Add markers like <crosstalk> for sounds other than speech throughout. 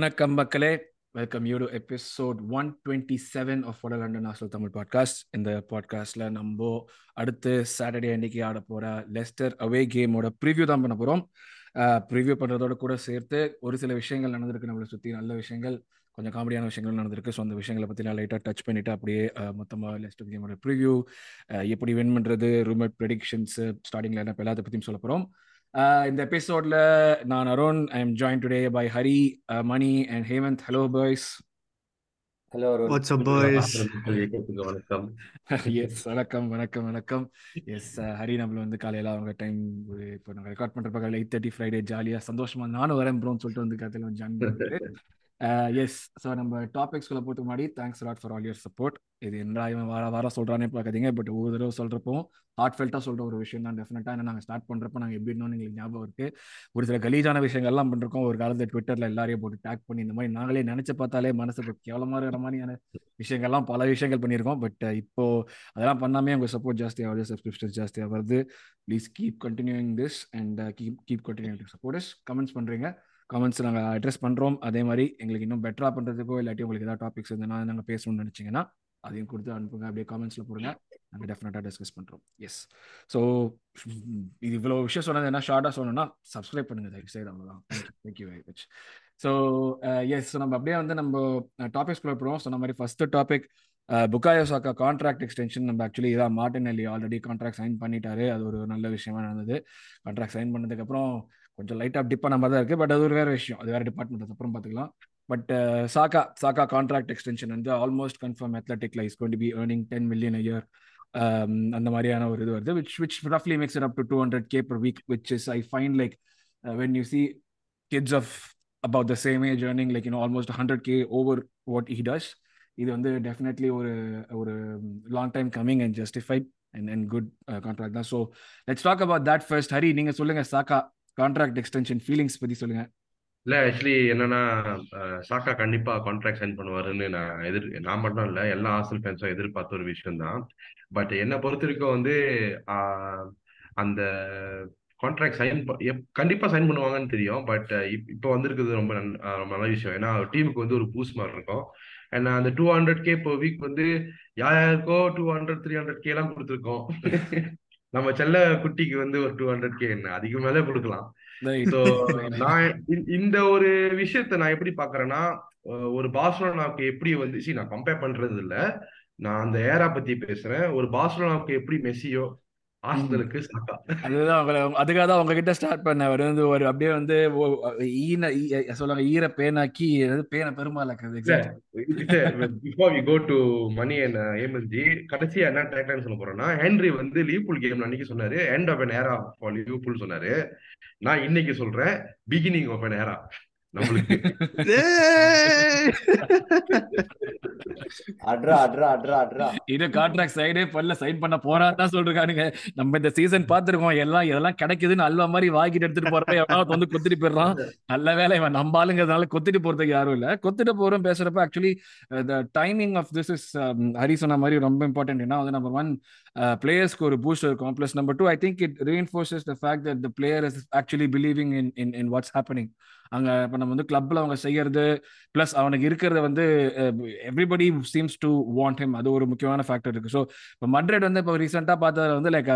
வணக்கம் மக்களே. Welcome you to episode one twenty seven of வட லண்டன் ஹாஸ்டல் தமிழ் பாட்காஸ்ட் இந்த பாட்காஸ்ட்ல நம்ம அடுத்து சாட்டர்டே அன்னைக்கு ஆட போற லெஸ்டர் அவே கேமோட ப்ரிவியூ தான் பண்ண போறோம். ப்ரிவியூ பண்றதோட கூட சேர்த்து ஒரு சில விஷயங்கள் நடந்திருக்கு. நம்மளை சுற்றி நல்ல விஷயங்கள் கொஞ்சம் காமெடியான விஷயங்கள் நடந்திருக்கு. ஸோ அந்த விஷயங்களை பற்றி நான் லைட்டாக டச் பண்ணிட்டு அப்படியே மொத்தமாக லெஸ்டர் கேமோட ப்ரிவ்யூ எப்படி வின் பண்ணுறது ரூமேட் ப்ரெடிக்ஷன்ஸு ஸ்டார்டிங்கில் என்ன எல்லாத்த பற்றியும் சொல்ல போகிறோம் இந்த எபிசோட்ல நான் Arun I am join today by Hari Mani and Hemanth. Hello boys hello what's up boys வணக்கம். <laughs> எஸ் வணக்கம் வணக்கம் வணக்கம். எஸ் ஹரி நம்மள வந்து காலையில அவங்க டைம் ஒரு இப்போ நாங்கள் ரெக்கார்ட் பண்றப்ப காலையில் எயிட் தேர்ட்டி ஃப்ரைடே ஜாலியாக சந்தோஷமா நானும் வரேன் ப்ரோன்னு சொல்லிட்டு வந்து கதையில் ஜாயின் பண்ணிட்டு. Uh, எஸ் ஸோ நம்ம டாபிக்ஸ்குள்ள போட்டு முன்னாடி thanks lot for all your support இது என்ன இவன் வார வாரம் சொல்கிறானே பார்க்காதீங்க. பட் ஒவ்வொரு தடவை சொல்கிறப்போ ஹார்ட் ஃபெல்ட்டாக சொல்கிற ஒரு விஷயம் தான் டெஃபினட்டாக என்ன நாங்கள் ஸ்டார்ட் பண்ணுறப்போ நாங்கள் எப்படி இருந்தோம் எங்களுக்கு ஞாபகம் இருக்குது ஒரு சில கலீஜான விஷயங்கள்லாம் பண்ணுறோம் ஒரு காலத்தில் ட்விட்டரில் எல்லாரையும் போட்டு டேக் பண்ணி இந்த மாதிரி நாங்களே நினச்சி பார்த்தாலே மனசுக்கு கேவலமாக இருக்கிற மாதிரியான விஷயங்கள்லாம் பல விஷயங்கள் பண்ணியிருக்கோம். பட் uh, இப்போ அதெல்லாம் பண்ணாமே உங்கள் சப்போர்ட் ஜாஸ்தியாக வருது. சப்ஸ்கிரிப்ஷன் ஜாஸ்தியாக வருது please keep continuing this and keep keep continue support comments பண்ணுறீங்க கமெண்ட்ஸ் நாங்கள் அட்ரஸ் பண்ணுறோம் அதே மாதிரி எங்களுக்கு இன்னும் பெட்டராக பண்ணுறதுக்கோ இல்லாட்டி உங்களுக்கு ஏதாவது டாபிக்ஸ் இருந்ததுன்னா நாங்கள் பேசணும்னு நினச்சிங்கன்னா அதையும் கொடுத்து அனுப்புங்க. அப்படியே காமெண்ட்ஸில் போடுங்க. நாங்கள் டெஃபினட்டாக டிஸ்கஸ் பண்ணுறோம் எஸ் ஸோ இது இவ்வளோ விஷயம் சொன்னது என்ன? ஷார்ட்டாக சொன்னோன்னா சப்ஸ்கிரைப் பண்ணுங்கள் தயவு செய்து அவ்வளோதான் thank you very much so yes so நம்ம அப்படியே வந்து நம்ம uh, டாபிக்ஸ் போடுவோம் சொன்ன மாதிரி first topic Bukayo Saka contract extension நம்ம ஆக்சுவலி இதான் Martinelli already contract sign பண்ணிட்டாரு. அது ஒரு நல்ல விஷயமா நடந்தது. கான்ட்ராக்ட் சைன் பண்ணதுக்கப்புறம் கொஞ்சம் லைட்டாக டிப் பண்ண மாதிரி தான் இருக்குது பட் அது ஒரு வேறு விஷயம். அது வேறு டிபார்ட்மெண்ட் அப்புறம் பார்த்துக்கலாம். But Saka Saka contract extension வந்து ஆல்மோஸ்ட் கன்ஃபார்ம் அத்லட்டிக்ல இஸ் கொண்டு to be earning ten million year அந்த மாதிரியான ஒரு இது வருது which which ரஃப்லி makes it up to two hundred K per week which is I fine like when you see kids of about the same age earning like you know almost hundred K over what he does இது வந்து definitely ஒரு ஒரு long time coming and justified and and good contract தான். So let's talk about that first Hari நீங்கள் சொல்லுங்கள் சாக்கா contract extension feelings பத்தி சொல்லுங்க. இல்ல ஆக்சுவலி என்னன்னா சாக்கா கண்டிப்பா கான்ட்ராக்ட் சைன் பண்ணுவாருன்னு நான் எதிர் நான் மட்டும் இல்ல எல்லா ஹாஸ்டல் ஃபேன்ஸும் எதிர்பார்த்த ஒரு விஷயம் தான். பட் என்னை பொறுத்த வரைக்கும் வந்து அந்த கான்ட்ராக்ட் சைன் கண்டிப்பா சைன் பண்ணுவாங்கன்னு தெரியும். பட் இப்போ வந்திருக்கிறது ரொம்ப ரொம்ப நல்ல விஷயம். ஏன்னா டீமுக்கு வந்து ஒரு பூஸ் மாதிரி இருக்கும். அண்ட் அந்த டூ ஹண்ட்ரட் கே இப்போ வீக் வந்து யாருக்கோ two hundred three hundred K எல்லாம் கொடுத்துருக்கோம். நம்ம செல்ல குட்டிக்கு வந்து ஒரு டூ ஹண்ட்ரட் கே என்ன? அதிகம் மேலே கொடுக்கலாம். நான் இந்த ஒரு விஷயத்த நான் எப்படி பாக்குறேன்னா ஒரு பார்சலோனாவுக்கு எப்படி வந்து நான் கம்பேர் பண்றது இல்ல நான் அந்த ஏரா பத்தி பேசுறேன். ஒரு பார்சலோனாவுக்கு எப்படி மெஸ்ஸியோ ஆஸ்தலுக்கு சாக்கா அதுதான் அதுக்காக தான் உங்ககிட்ட ஸ்டார்ட் பண்ண அவர் வந்து ஒரு அப்படியே வந்து ஈன சொல்லுவாங்க ஈர பேனாக்கி பேனை Perumal before we go to money and ஏமன்ஜி கடைசியா என்ன டேக்லைன் சொல்ல போறேன்னா ஹென்ரி வந்து லிவர்பூல் கேம் அன்னைக்கு சொன்னாரு end of an era for சொன்னாரு. நான் இன்னைக்கு சொல்றேன் பிகினிங் ஆஃப் அன் ஏரா நம்மளுக்கு. அட்ரா அட்ரா அட்ரா அட்ரா. இது கான்ட்ராக்ட் சைடே பல்ல சைன் பண்ண போறான்னு சொல்றானுங்க நம்ம இந்த சீசன் பாத்துருக்கோம் எல்லாம் இதெல்லாம் கிடைக்குதுன்னு அல்வா மாதிரி வாங்கிட்டு எடுத்துட்டு போறப்ப எவனாவது வந்து கொத்திட்டு போயிடுறான். நல்ல வேலை இவன் நம்ம ஆளுங்கிறதுனால கொத்திட்டு போறதுக்கு யாரும் இல்ல. கொத்திட்டு போறோம் பேசுறப்ப actually the timing of this is Hari சொன்ன மாதிரி ரொம்ப இம்பார்ட்டன்ட் ஏன்னா வந்து நம்பர் ஒன் பிளேயர்ஸ்க்கு ஒரு பூஸ்ட் இருக்கும் plus number two I think it reinforces the fact that the player is actually believing in in in what's happening அங்கே இப்போ நம்ம வந்து கிளப்ல அவங்க செய்யறது ப்ளஸ் அவனுக்கு இருக்கிறத வந்து everybody seems to want him அது ஒரு முக்கியமான ஃபேக்டர் இருக்கு. ஸோ இப்போ மட்ரேட் வந்து இப்போ ரீசெண்டாக பார்த்ததுல வந்து லைக்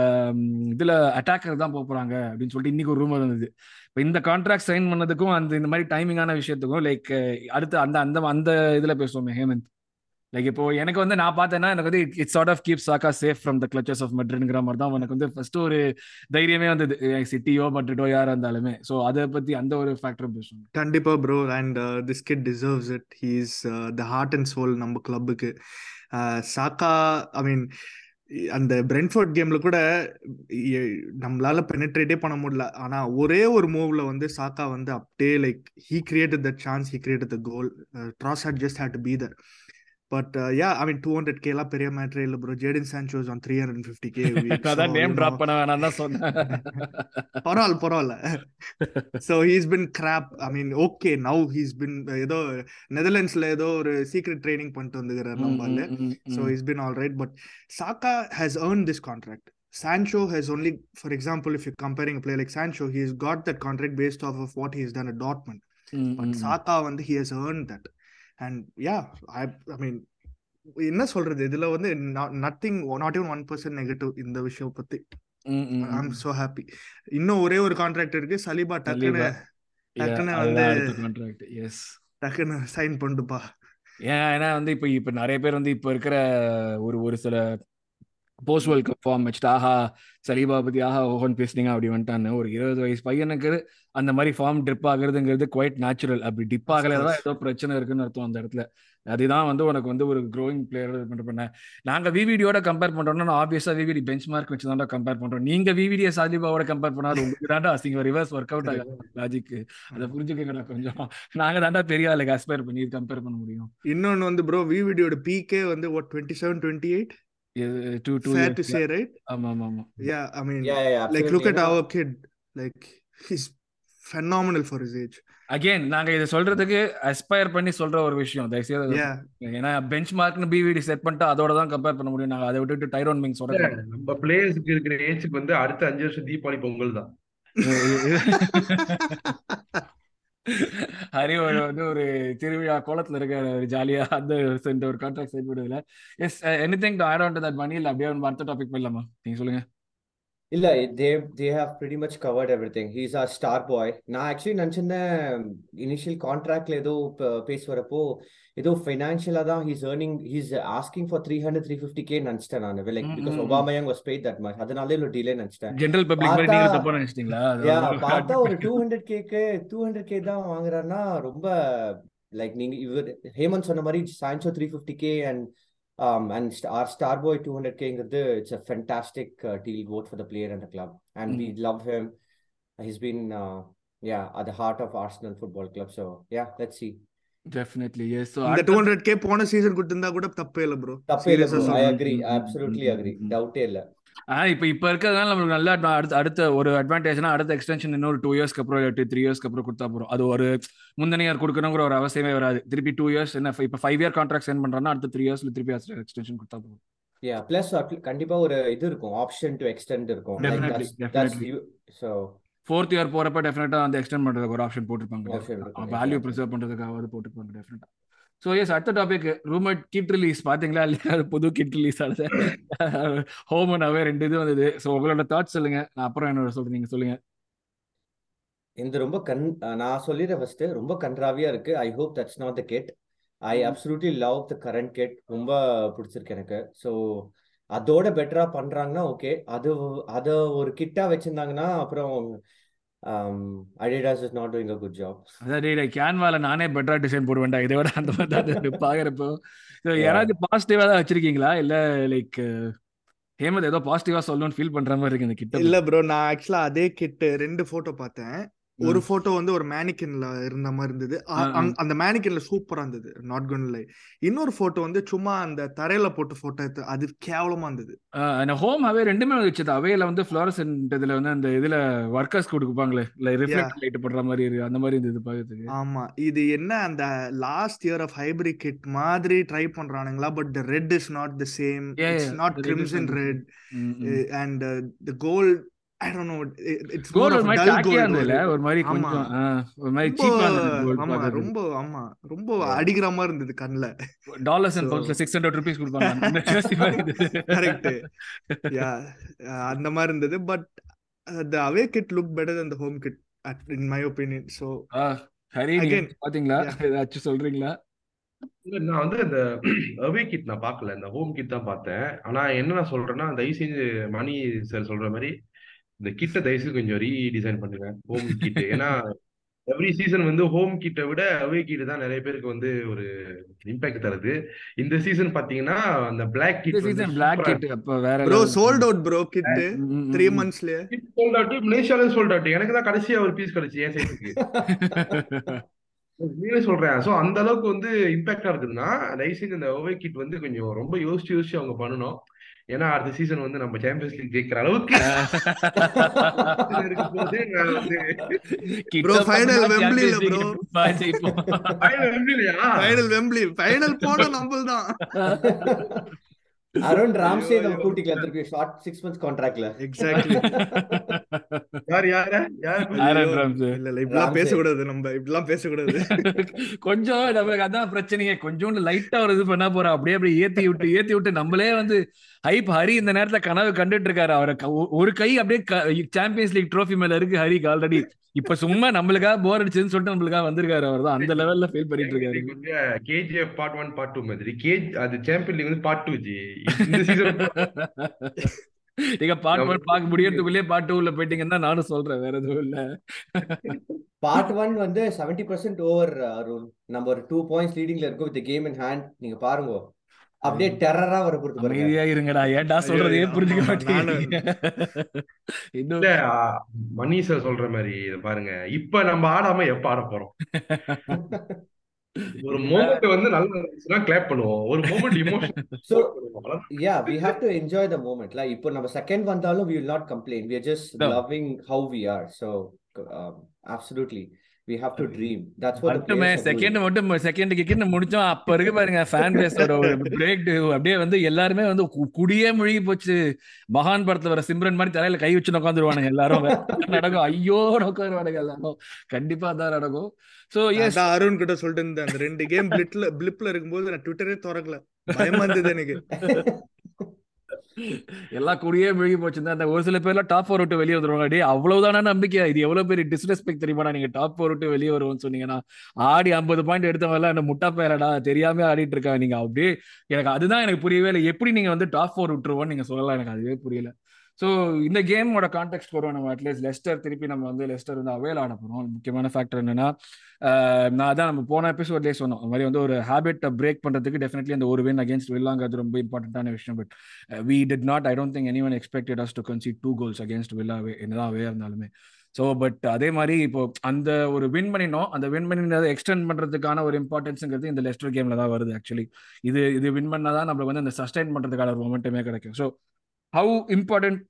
இதில் அட்டாக்கர் தான் போகிறாங்க அப்படின்னு சொல்லிட்டு இன்னைக்கு ஒரு ரூமர் இருந்தது இப்போ இந்த கான்ட்ராக்ட் சைன் பண்ணதுக்கும் அந்த இந்த மாதிரி டைமிங்கான விஷயத்துக்கும் லைக் அடுத்து அந்த அந்த அந்த இதில் பேசுவோமே ஹேமந்த் லைக் இப்போ எனக்கு வந்து நான் பார்த்தேன்னா எனக்கு வந்து it sort of keep Saka safe from the clutches of மட்ரிட்ங்கிற மாதிரி தான் எனக்கு வந்து ஃபர்ஸ்ட் ஒரு தைரியமே வந்தது. சிட்டியோ மட்ரிட்டோ யாரா இருந்தாலுமே. ஸோ அதை பத்தி அந்த ஒரு ஃபேக்டர் பேசுவோம் கண்டிப்பா bro and this kid deserves it he's the heart and soul நம்ம கிளப்புக்கு சாக்கா ஐ மீன் அந்த பிரென்ஃபோர்ட் கேம்ல கூட நம்மளால பெனட்ரேட்டே பண்ண முடியல. ஆனா ஒரே ஒரு மூவ்ல வந்து சாக்கா வந்து அப்படியே like he created the chance he created the goal Trossard just had to be there but yeah I mean two hundred கேலாம் பெரிய மேட்ரே இல்ல bro Jadon Sancho's on three hundred fifty K அதான் நேம் டிராப் பண்ண வேணாம் தான் சொன்னேன். <laughs> பரவாயில்ல பரவாயில்ல. So he's been crap I mean okay now he's been ஏதோ நெதர்லாண்ட்ஸ்ல ஏதோ ஒரு சீக்ரெட் ட்ரைனிங் பண்ணிட்டு வந்துக்கிறார் நம்ம so he's been all right but Saka has earn this contract Sancho has only, for example, if you're comparing a player like Sancho, he's got that contract based off of what he's done at Dortmund. ம், ம். Saka வந்து he has earn that and yeah I I mean என்ன சொல்றது? இதுல வந்து nothing not even one percent negative இந்த விஷயம் பத்தி. ம், ம், ஐ ம். எம் சோ ஹாப்பி இன்னும் ஒரே ஒரு கான்ட்ராக்ட் இருக்கு. சலீபா டக்குன்னு அதுதான் வந்து கான்ட்ராக்ட் எஸ் டக்குன்னு சைன் பண்ணுப்பா ஏன் ஏன்னா வந்து இப்போ இப்போ நிறைய பேர் வந்து இப்போ இருக்கிற ஒரு ஒரு சில போஸ்ட் வேர்ல்ட் கப் ஃபார்ம் வச்சுட்டு ஆஹா சலீபா பத்தி ஆஹா ஓஹன் பேசுனீங்க அப்படி வந்துட்டான்னு. ஒரு இருபது வயசு பையனுக்கு அந்த மாதிரி ஃபார்ம் டிப் ஆகுறதுங்கிறது குவைட் நேச்சுரல் அப்படி டிப் Of ஆகல தான் course. ஏதோ பிரச்சனை இருக்குன்னு அர்த்தம் அந்த இடத்துல. அதுதான் வந்து உனக்கு வந்து ஒரு க்ரோயிங் பிளேயர் பண்ண. நாங்க விவிடியோட கம்பேர் பண்றோம்னா ஆப்வியஸா விவிடி பெஞ்ச் மார்க் வச்சு தான் கம்பேர் பண்றோம். நீங்க விவிடியை சாலிபாவோட கம்பேர் பண்ணா அது உங்களுக்கு தாண்டா அசிங்க ரிவர்ஸ் ஒர்க் அவுட் ஆகும் லாஜிக் அதை புரிஞ்சுக்கங்கடா கொஞ்சம். நாங்க தாண்டா பெரிய ஆளுக்கு அஸ்பயர் பண்ணி கம்பேர் பண்ண முடியும். இன்னொன்னு வந்து ப்ரோ விவிடியோட பீக்கே வந்து what twenty seven twenty eight to to fair to say right ஆமா ஆமா ஆமா yeah I mean Yeah, yeah, like look at ஏன்னா- our kid. Like he's phenomenal for his age. Again நாங்க இதை சொல்றதுக்கு அஸ்பயர் பண்ணி சொல்ற ஒரு விஷயம். தயவுசெய்து yeah. ஏன்னா பெஞ்ச் மார்க்னு பிவிடி செட் பண்ணிட்டு அதோட தான் கம்பேர் பண்ண முடியும். நாங்க அதை விட்டுட்டு டைரோன் மிங்ஸோட நம்ம பிளேயர்ஸ்க்கு இருக்கிற ஏஜுக்கு வந்து அடுத்த அஞ்சு வருஷம் தீபாவளி பொங்கல் தான். <laughs> ஹரி வந்து ஒரு திருவிழா கோலத்துல இருக்க ஒரு ஜாலியா அந்த இந்த ஒரு contract side விடுதுல yes anything to add on to that Mani இல்ல அப்படியே ஒரு அடுத்த டாபிக் போயிடலாமா? நீங்க சொல்லுங்க. இல்ல they they have pretty much covered everything. He's a star boy. நான் ஆக்சுவலி நினைச்சிருந்தேன் இனிஷியல் கான்ட்ராக்ட்ல ஏதோ பேசி வரப்போ ஏதோ ஃபைனான்ஷியலா தான் he's earning he's asking for three hundred three fifty K நினைச்சிட்டேன் நான். Like because. Aubameyang was paid that much அதனால இவ்வளோ டிலே நினைச்சிட்டேன். ஜெனரல் பப்ளிக் மாதிரி பார்த்தா- ஒரு டூ ஹண்ட்ரட் கேக்கு டூ ஹண்ட்ரட் கே தான் வாங்குறாருன்னா ரொம்ப லைக் நீங்க இவர் ஹேமந்த் சொன்ன மாதிரி Sancho three fifty K and And our star boy two hundred கேங்கிறது it's a fantastic deal both for the player and the club and we love him he's been yeah at the heart of Arsenal football club so yeah let's see definitely yes so இந்த அடுத்த- two hundred K போன season கொடுத்திருந்தா கூட தப்பே இல்ல bro தப்பே இல்லை bro I சொல்றேன் அக்ரி ம், ம், அப்சல்யூட்லி ம், அக்ரி ம். டவுட்டே இல்லை ஆனா இப்ப இப்ப இருக்கிறதுனால நம்மளுக்கு நல்ல அடுத்த அடுத்த ஒரு அட்வான்டேஜ்னா அடுத்த எக்ஸ்டென்ஷன் இன்னொரு டூ இயர்ஸ்க்கு அப்புறம் இல்லாட்டி த்ரீ இயர்ஸ்க்கு அப்புறம் கொடுத்தா போறோம் அது ஒரு முந்தின இயர் கொடுக்கணுங்கிற ஒரு அவசியமே வராது. திருப்பி டூ இயர்ஸ் என்ன இப்ப ஃபைவ் இயர் கான்ட்ராக்ட் சென்ட் பண்றோம்னா அடுத்த த்ரீ இயர்ஸ்ல திருப்பி எக்ஸ்டென்ஷன் கொடுத்தா போதும். யா பிளஸ் கண்டிப்பா ஒரு இது இருக்கும் ஆப்ஷன் டு எக்ஸ்டெண்ட் இருக்கும். ஸோ ஃபோர்த் இயர் போறப்ப டெஃபினட்டா அந்த எக்ஸ்டெண்ட் பண்றதுக்கு ஒரு ஆப்ஷன் போட்டிருப்பாங்க. வேல்யூ. ப்ரிசர்வ் பண்றதுக்காக போட்டிருப்பாங்க டெஃபினட்டா ஸோ எஸ் அடுத்த டாபிக் ரூமர் கிட் ரிலீஸ் பாத்தீங்களா இல்லையா? புது கிட் ரிலீஸ் ஆனது. ஹோம் அண்ட் அவே ரெண்டு இது வந்தது. ஸோ உங்களோட தாட்ஸ் சொல்லுங்க. நான் அப்புறம் என்னோட சொல்றேன். நீங்க சொல்லுங்க. இந்த ரொம்ப கண் நான் சொல்லிடுறேன் ஃபர்ஸ்ட் ரொம்ப கன்றாவியா இருக்கு. I hope that's not the kit I. Absolutely love the current kit ரொம்ப பிடிச்சிருக்கு எனக்கு. ஸோ அதோட பெட்டரா பண்றாங்கன்னா ஓகே அது அத ஒரு கிட்டா வச்சிருந்தாங்கன்னா அப்புறம் Adidas is not doing a good job அதாவது கேன்வால நானே பெட்டரா டிசைன் போடுவேன்டா. இதை விட அந்த மாதிரி பாக்குறப்போ. So, Yeah. யாராவது பாசிட்டிவா தான் வச்சிருக்கீங்களா? இல்ல லைக் ஹேமந்த் ஏதோ பாசிட்டிவா சொல்லணும்னு ஃபீல் பண்ற மாதிரி இருக்கு இந்த கிட்ட. இல்ல ப்ரோ நான் ஆக்சுவலா அதே கிட் ரெண்டு போட்டோ பார்த்தேன். ஒரு போட்டோ வந்து ஒரு மேனிக்கன்ல இருந்த மாதிரி இருந்தது. அந்த மேனிக்கன்ல சூப்பரா இருந்தது நாட் கோன் லை இன்னொரு போட்டோ வந்து சும்மா அந்த தரையில போட்ட போட்டோ எடுத்து அது கேவலமா இருந்தது. ஹோம் அவே ரெண்டுமே வந்துச்சு அவேல வந்து ஃப்ளோரசன்ட் இதுல வந்து அந்த இதுல ஒர்க்கர்ஸ் கொடுப்பாங்களே இல்ல ரிஃப்ளெக்ட் லைட் போடுற மாதிரி இருக்கு அந்த மாதிரி இருந்தது பாக்கிறதுக்கு. ஆமா. இது என்ன அந்த last year of hybrid kit மாதிரி try பண்றானுங்களா but the red is not the same it's not crimson red. And the gold I don't know it's gold more ஒரு ஆஃப் மாதிரி டல் டாக்கியா கோல்ட் இருந்ததுல ஒரு மாதிரி ஆமா. கொஞ்சம் ஆ, ஒரு மாதிரி ரொம்ப சீப்பா இருந்தது கோல்டு ஆமா பாக்குறதுக்கு ரொம்ப ஆமா ரொம்ப Yeah. அடிக்கிற மாதிரி இருந்தது கண்ணுல. டாலர்ஸ் அண்ட் பவுண்ட்ஸ்ல சிக்ஸ் ஹண்ட்ரட் ருபீஸ் கொடுப்பாங்க. அந்த. கரெக்ட் <laughs> யா <laughs> அந்த மாதிரி இருந்தது. But the away kit look better than the home kit in my opinion so ah, Hari பாத்தீங்களா. ஏதாச்சும் சொல்றீங்களா? நான் வந்து இந்த <clears throat> அவே கிட் நான் பார்க்கல. இந்த ஹோம் கிட் தான் பார்த்தேன். ஆனா என்ன நான் சொல்றேன்னா தயவு செஞ்சு மணி சார் சொல்ற மாதிரி இந்த கிட்ட தயவு செஞ்சு கொஞ்சம் ரீடிசைன் பண்ணுங்க. ஹோம் கிட் ஏன்னா எவ்ரி சீசன் வந்து ஹோம் கிட்டை விட அவே கிட் தான் நிறைய பேருக்கு வந்து ஒரு இம்பாக்ட் தருது. இந்த சீசன் பாத்தீங்கன்னா அந்த பிளாக் கிட் வந்து சீசன் பிளாக் கிட் அப்ப வேற bro. Sold out bro kit ம், ம், த்ரீ ம். மந்த்ஸ்லயே சோல்ட் அவுட் மலேசியால சோல்ட் அவுட் எனக்கு தான் கடைசியா ஒரு பீஸ் கிடைச்சு என் சைஸுக்கு நீங்களே சொல்றேன். சோ அந்த அளவுக்கு வந்து இம்பாக்டா இருக்குதுன்னா தயவு செஞ்சு இந்த ஓவே கிட் வந்து கொஞ்சம் ரொம்ப யோசிச்சு யோசிச்சு அவங்க பண்ணணும். ஏன்னா அடுத்த சீசன் வந்து நம்ம சாம்பியன்ஸ் லீக் ஜெயிக்கிற அளவுக்கு <laughs> இருக்கும்போது நான் வந்து கிட்ட Bro, final பண்ணா Wembley ல Champions bro. League எப்படிப்பா ஜெயிப்போம்? final வெம்பிலையா? ஃபைனல் வெம்ப்லி ஃபைனல் போன நம்மள் தான் அருண் ராம்சே நம்ம. கூட்டிக்கலாம் திருப்பி ஷார்ட் சிக்ஸ் மந்த்ஸ் கான்ட்ராக்ட்ல எக்ஸாக்ட்லி யார் யார? யார்? ராம்சே. இல்ல இல்ல இப்படிலாம் ராம்சே. பேசக்கூடாது நம்ம. இப்படிலாம் பேசக்கூடாது. கொஞ்சம் நமக்கு அதான் பிரச்சனையே. கொஞ்சோண்டு லைட்டா ஒரு இது பண்ணா போறோம் அப்படியே அப்படியே ஏத்தி விட்டு ஏத்தி விட்டு நம்மளே வந்து ஹைப் ஹரி இந்த நேரத்துல கனவு கண்டுட்டு இருக்காரு அவரை ஒரு கை அப்படியே சாம்பியன்ஸ் லீக் ட்ரோஃபி மேல இருக்கு ஹரிக்கு ஆல்ரெடி இப்ப சும்மா நம்மளுக்காக போர் அடிச்சதுன்னு சொல்லிட்டு நம்மளுக்காக வந்திருக்காரு அவர் தான். அந்த லெவல்ல ஃபீல் பண்ணிட்டு இருக்காரு KGF part one part two மாதிரி. கேஜ் அது சாம்பியன் லீக் வந்து பார்ட் டூ ஜி இந்த சீசன் <laughs> நீங்க பார்ட் ஒன் பார்க்க முடியறதுக்குள்ளேயே பார்ட் டூல போயிட்டீங்கன்னா நானும் சொல்றேன் வேற எதுவும் இல்ல. பார்ட் ஒன் வந்து செவன்டி பர்சன்ட் ஓவர் அருண். நம்ம ஒரு டூ பாயிண்ட்ஸ் லீடிங்ல இருக்கோம் வித் கேம் இன் ஹேண்ட் நீங்க பாருங்க. அப்படியே டெரரா வர பொறுத்து பாருங்க. அமைதியா இருங்கடா. ஏன்டா சொல்றதையே ஐயோ, புரிஞ்சுக்க ஆமா, மாட்டேங்கிறீங்க இன்னும் இல்ல ஆ, மணி சார் சொல்ற மாதிரி இத பாருங்க. இப்ப நம்ம ஆடாம எப்ப ஆட போறோம்? <laughs> ஒரு மோமெண்ட் வந்து நல்லா இருந்துச்சுன்னா கிளாப் பண்ணுவோம். ஒரு moment <laughs> emotion So, yeah, we have to enjoy the moment. Like, இப்போ நம்ம செகண்ட் வந்தாலும் we will not complain. We are just No. loving how we are. So, have to dream. That's what the மட்டுமே. Second மட்டும் second கிக்கெட் முடிச்சோம் அப்ப இருக்கு பாருங்க ஃபேன் பேஸோட பிரேக் அப்படியே வந்து எல்லாருமே வந்து குடியே முழுகி போச்சு. மகான் படத்துல வர சிம்ரன் மாதிரி தலையில கை வச்சு உட்காந்துருவானுங்க எல்லாரும். நடக்கும்? ஐயோ உட்காருவானுங்க எல்லாரும். கண்டிப்பா தான் நடக்கும். சோ எஸ் அருண் கிட்ட சொல்லிட்டு இருந்தேன் அந்த ரெண்டு கேம் பிளிட்ல பிளிப்ல இருக்கும்போது நான் ட்விட்டரே திறக்கல. பயமா இருந்தது எனக்கு. எல்லாம் கூடியே முழுகி போச்சுன்னா அந்த ஒரு சில பேர்ல டாப் ஃபோர் விட்டு வெளியே வந்துருவாங்க. டே அவ்வளவுதானா நம்பிக்கை? இது எவ்வளவு பெரிய டிஸ்ரெஸ்பெக்ட் தெரியுமா நீங்க டாப் ஃபோர் விட்டு வெளியே வருவோம்னு சொன்னீங்கன்னா. ஆடி ஐம்பது பாயிண்ட் எடுத்தவங்க எல்லாம் என்ன முட்டா பேரடா தெரியாம ஆடிட்டு இருக்காங்க. நீங்க அப்படியே எனக்கு அதுதான் எனக்கு புரியவே இல்லை. எப்படி நீங்க வந்து டாப் ஃபோர் விட்டுருவோம்னு நீங்க சொல்லலாம். எனக்கு அதுவே புரியல. ஸோ இந்த கேமோட கான்டெக்ட் வருவோம் நம்ம. அட்லீஸ்ட் லெஸ்டர் திருப்பி நம்ம வந்து லெஸ்டர் வந்து அவையில் ஆட போகிறோம் முக்கியமான ஃபேக்டர் என்னன்னா நான் அதான் நம்ம போன எபிசோட்லேயே சொன்னோம். அந்த மாதிரி வந்து ஒரு ஹேபிட்டை பிரேக் பண்ணுறதுக்கு டெஃபினெட்லி அந்த ஒரு வின் அகேன்ஸ்ட் வில்லாங்கிறது ரொம்ப இம்பார்ட்டண்ட்டான விஷயம். But we did not I don't think any one expected us to concede two goals against வில்லாவே என்னதான் இருந்தாலுமே. ஸோ பட் அதே மாதிரி இப்போ அந்த ஒரு வின் பண்ணினோம். அந்த வின் பண்ணினதை எக்ஸ்டெண்ட் பண்ணுறதுக்கான ஒரு இம்பார்ட்டன்ஸுங்கிறது இந்த லெஸ்டர் கேமில் தான் வருது ஆக்சுவலி இது இது வின் பண்ணாதான் நம்மளுக்கு வந்து அந்த சஸ்டைன் பண்ணுறதுக்கான ஒரு மொமெண்ட்டுமே கிடைக்கும். So how important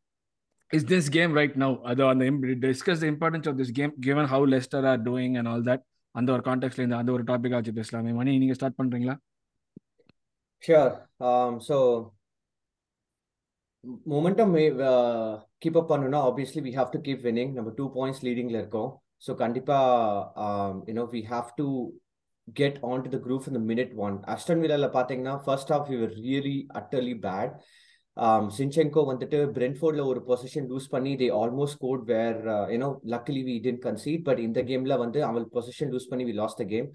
is this game right now அது அந்த discuss the importance of this game given how Leicester are doing and all that அந்த ஒரு கான்டெக்ட்ல இருந்து அந்த ஒரு டாபிக் ஆச்சு பேசலாமே மணி நீங்க ஸ்டார்ட் பண்றீங்களா sure so momentum keep up பண்ணணும்னா obviously we have to keep winning நம்ம டூ பாயிண்ட்ஸ் லீடிங்ல இருக்கோம் ஸோ கண்டிப்பாக you know we have to get on to the group இந்த மினிட் ஒன் அஸ்டன் விலாவில் பார்த்தீங்கன்னா first of you really utterly bad Um, Zinchenko வந்துட்டு பிரென்ஃபோர்ட்ல ஒரு பொசிஷன் லூஸ் பண்ணி they almost scored where uh, you know luckily we didn't concede but இந்த கேம்ல வந்து அவன் பொசிஷன் லூஸ் பண்ணி we lost the game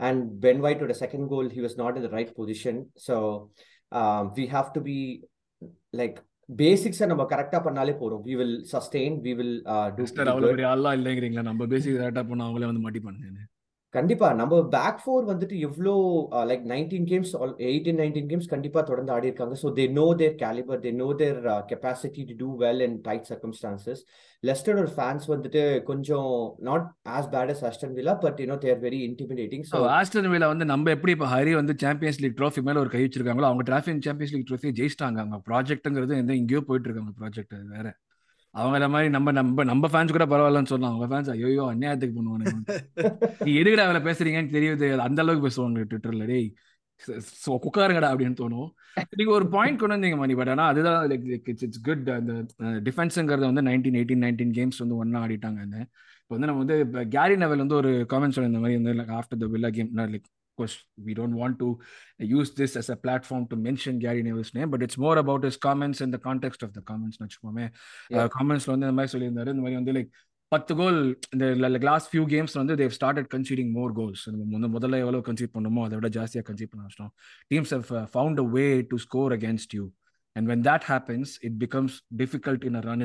and Ben White with the second goal he was not in the right position so um, we have to be like பேசிக்ஸை நம்ம கரெக்டா பண்ணாலே போறோம் we will sustain we will uh, do mister pretty அவ்வளவு good. பெரிய ஆளா இல்லைங்கிறீங்களா நம்ம பேசிக் கரெக்டா பண்ண அவங்களே வந்து மாட்டி பண்ணுங்க கண்டிப்பா. நம்ம பேக் ஃபோர் வந்துட்டு எவ்வளோ like nineteen games eighteen nineteen games கண்டிப்பா தொடர்ந்து ஆடி இருக்காங்க. So they know their calibre they know their capacity to do well in tight circumstances லெஸ்டரோட fans வந்துட்டு கொஞ்சம் not as bad as Aston Villa but you know they're very intimidating so so Aston Villa வந்து நம்ம எப்படி இப்போ ஹரி வந்து champions league trophy மேல ஒரு கை வச்சிருக்காங்களோ அவங்க டிராஃபி சாம்பியன்ஸ் லீக் ட்ராஃபி ஜெயிச்சிட்டாங்க. அவங்க ப்ராஜெக்ட்ங்கிறது எந்த எங்கேயோ போயிட்டு இருக்காங்க ப்ராஜெக்ட் அது வேற. அவங்கள மாதிரி நம்ம நம்ம நம்ம ஃபேன்ஸ் கூட பரவாயில்லன்னு சொல்லலாம் அவங்க ஃபேன்ஸ் ஐயோ அநியாயத்துக்கு பண்ணுவானுங்க. <laughs> நீ எதுக்குடா அவளை பேசுறீங்கன்னு தெரியுது. அந்த அளவுக்கு பேசுவாங்க ட்விட்டர்ல டேய் ஸோ குக்காருங்கடா அப்படின்னு தோணும். நீங்க ஒரு பாயிண்ட் கொண்டு வந்தீங்க மணி பட் ஆனால் அதுதான் லைக் இட்ஸ் இட்ஸ் குட் அந்த டிஃபென்ஸுங்கிறது வந்து நைன்டீன் எயிட்டீன் நைன்டீன் கேம்ஸ் வந்து ஒன்னா ஆடிட்டாங்க. இப்போ வந்து நம்ம வந்து கேரி நெவல் வந்து ஒரு காமெண்ட் சொல்லியிருந்த மாதிரி வந்து like after the Villa game like course we don't want to use this as a platform to mention Gary Neville's name, but it's more about his comments in the context of the comments. வச்சுக்கோமே. காமெண்ட்ஸ்ல வந்து இந்த மாதிரி சொல்லியிருந்தாரு. இந்த மாதிரி வந்து like பத்து கோல் இந்த லாஸ்ட் ஃபியூ கேம்ஸ் வந்து they started conceding more goals முத முதல்ல எவ்வளவு கன்சீட் பண்ணணுமோ அதை விட ஜாஸ்தியாக கன்சீட் பண்ண ஆரம்பிச்சிட்டோம். Teams have found a way to score against you and when that happens it becomes difficult in a run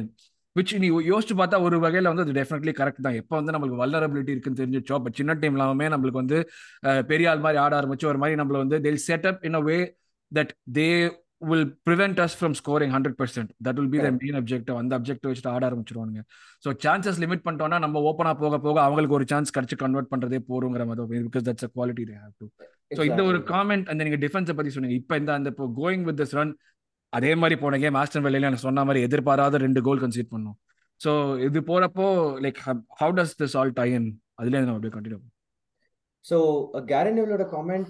which நீ யோசிச்சு பார்த்தா ஒரு வகையில் வந்து அது டெஃபினெட்லி கரெக்ட் தான். எப்போ வந்து நம்மளுக்கு வல்லரபிலிட்டி இருக்குன்னு தெரிஞ்சிச்சோ அப்போ சின்ன டீம் எல்லாமே நம்மளுக்கு வந்து பெரிய ஆள் மாதிரி ஆட ஆரம்பிச்சு ஒரு மாதிரி நம்மள வந்து they'll set up in a way that they will prevent us from scoring hundred percent that will be the main objective அந்த அப்ஜெக்டிவ் வச்சுட்டு ஆட ஆரம்பிச்சிருவானுங்க. ஸோ சான்சஸ் லிமிட் பண்ணிட்டோம்னா நம்ம ஓப்பனாக போக போக அவங்களுக்கு ஒரு சான்ஸ் கிடைச்சு கன்வெர்ட் பண்ணுறதே போருங்கிற மாதிரி because that's a quality they have to so இந்த ஒரு காமெண்ட் அந்த நீங்க டிஃபென்ஸை பத்தி சொன்னீங்க. இப்போ இந்த அந்த இப்போ கோயிங் வித் திஸ் ரன் அதே மாதிரி போன கேம் ஆஸ்டன் வெளியில எனக்கு சொன்ன மாதிரி எதிர்பாராத ரெண்டு கோல் கன்சீட் பண்ணும் ஸோ இது போறப்போ like how does this all time அதுல நம்ம அப்படியே continue so கேரனிவலோட comment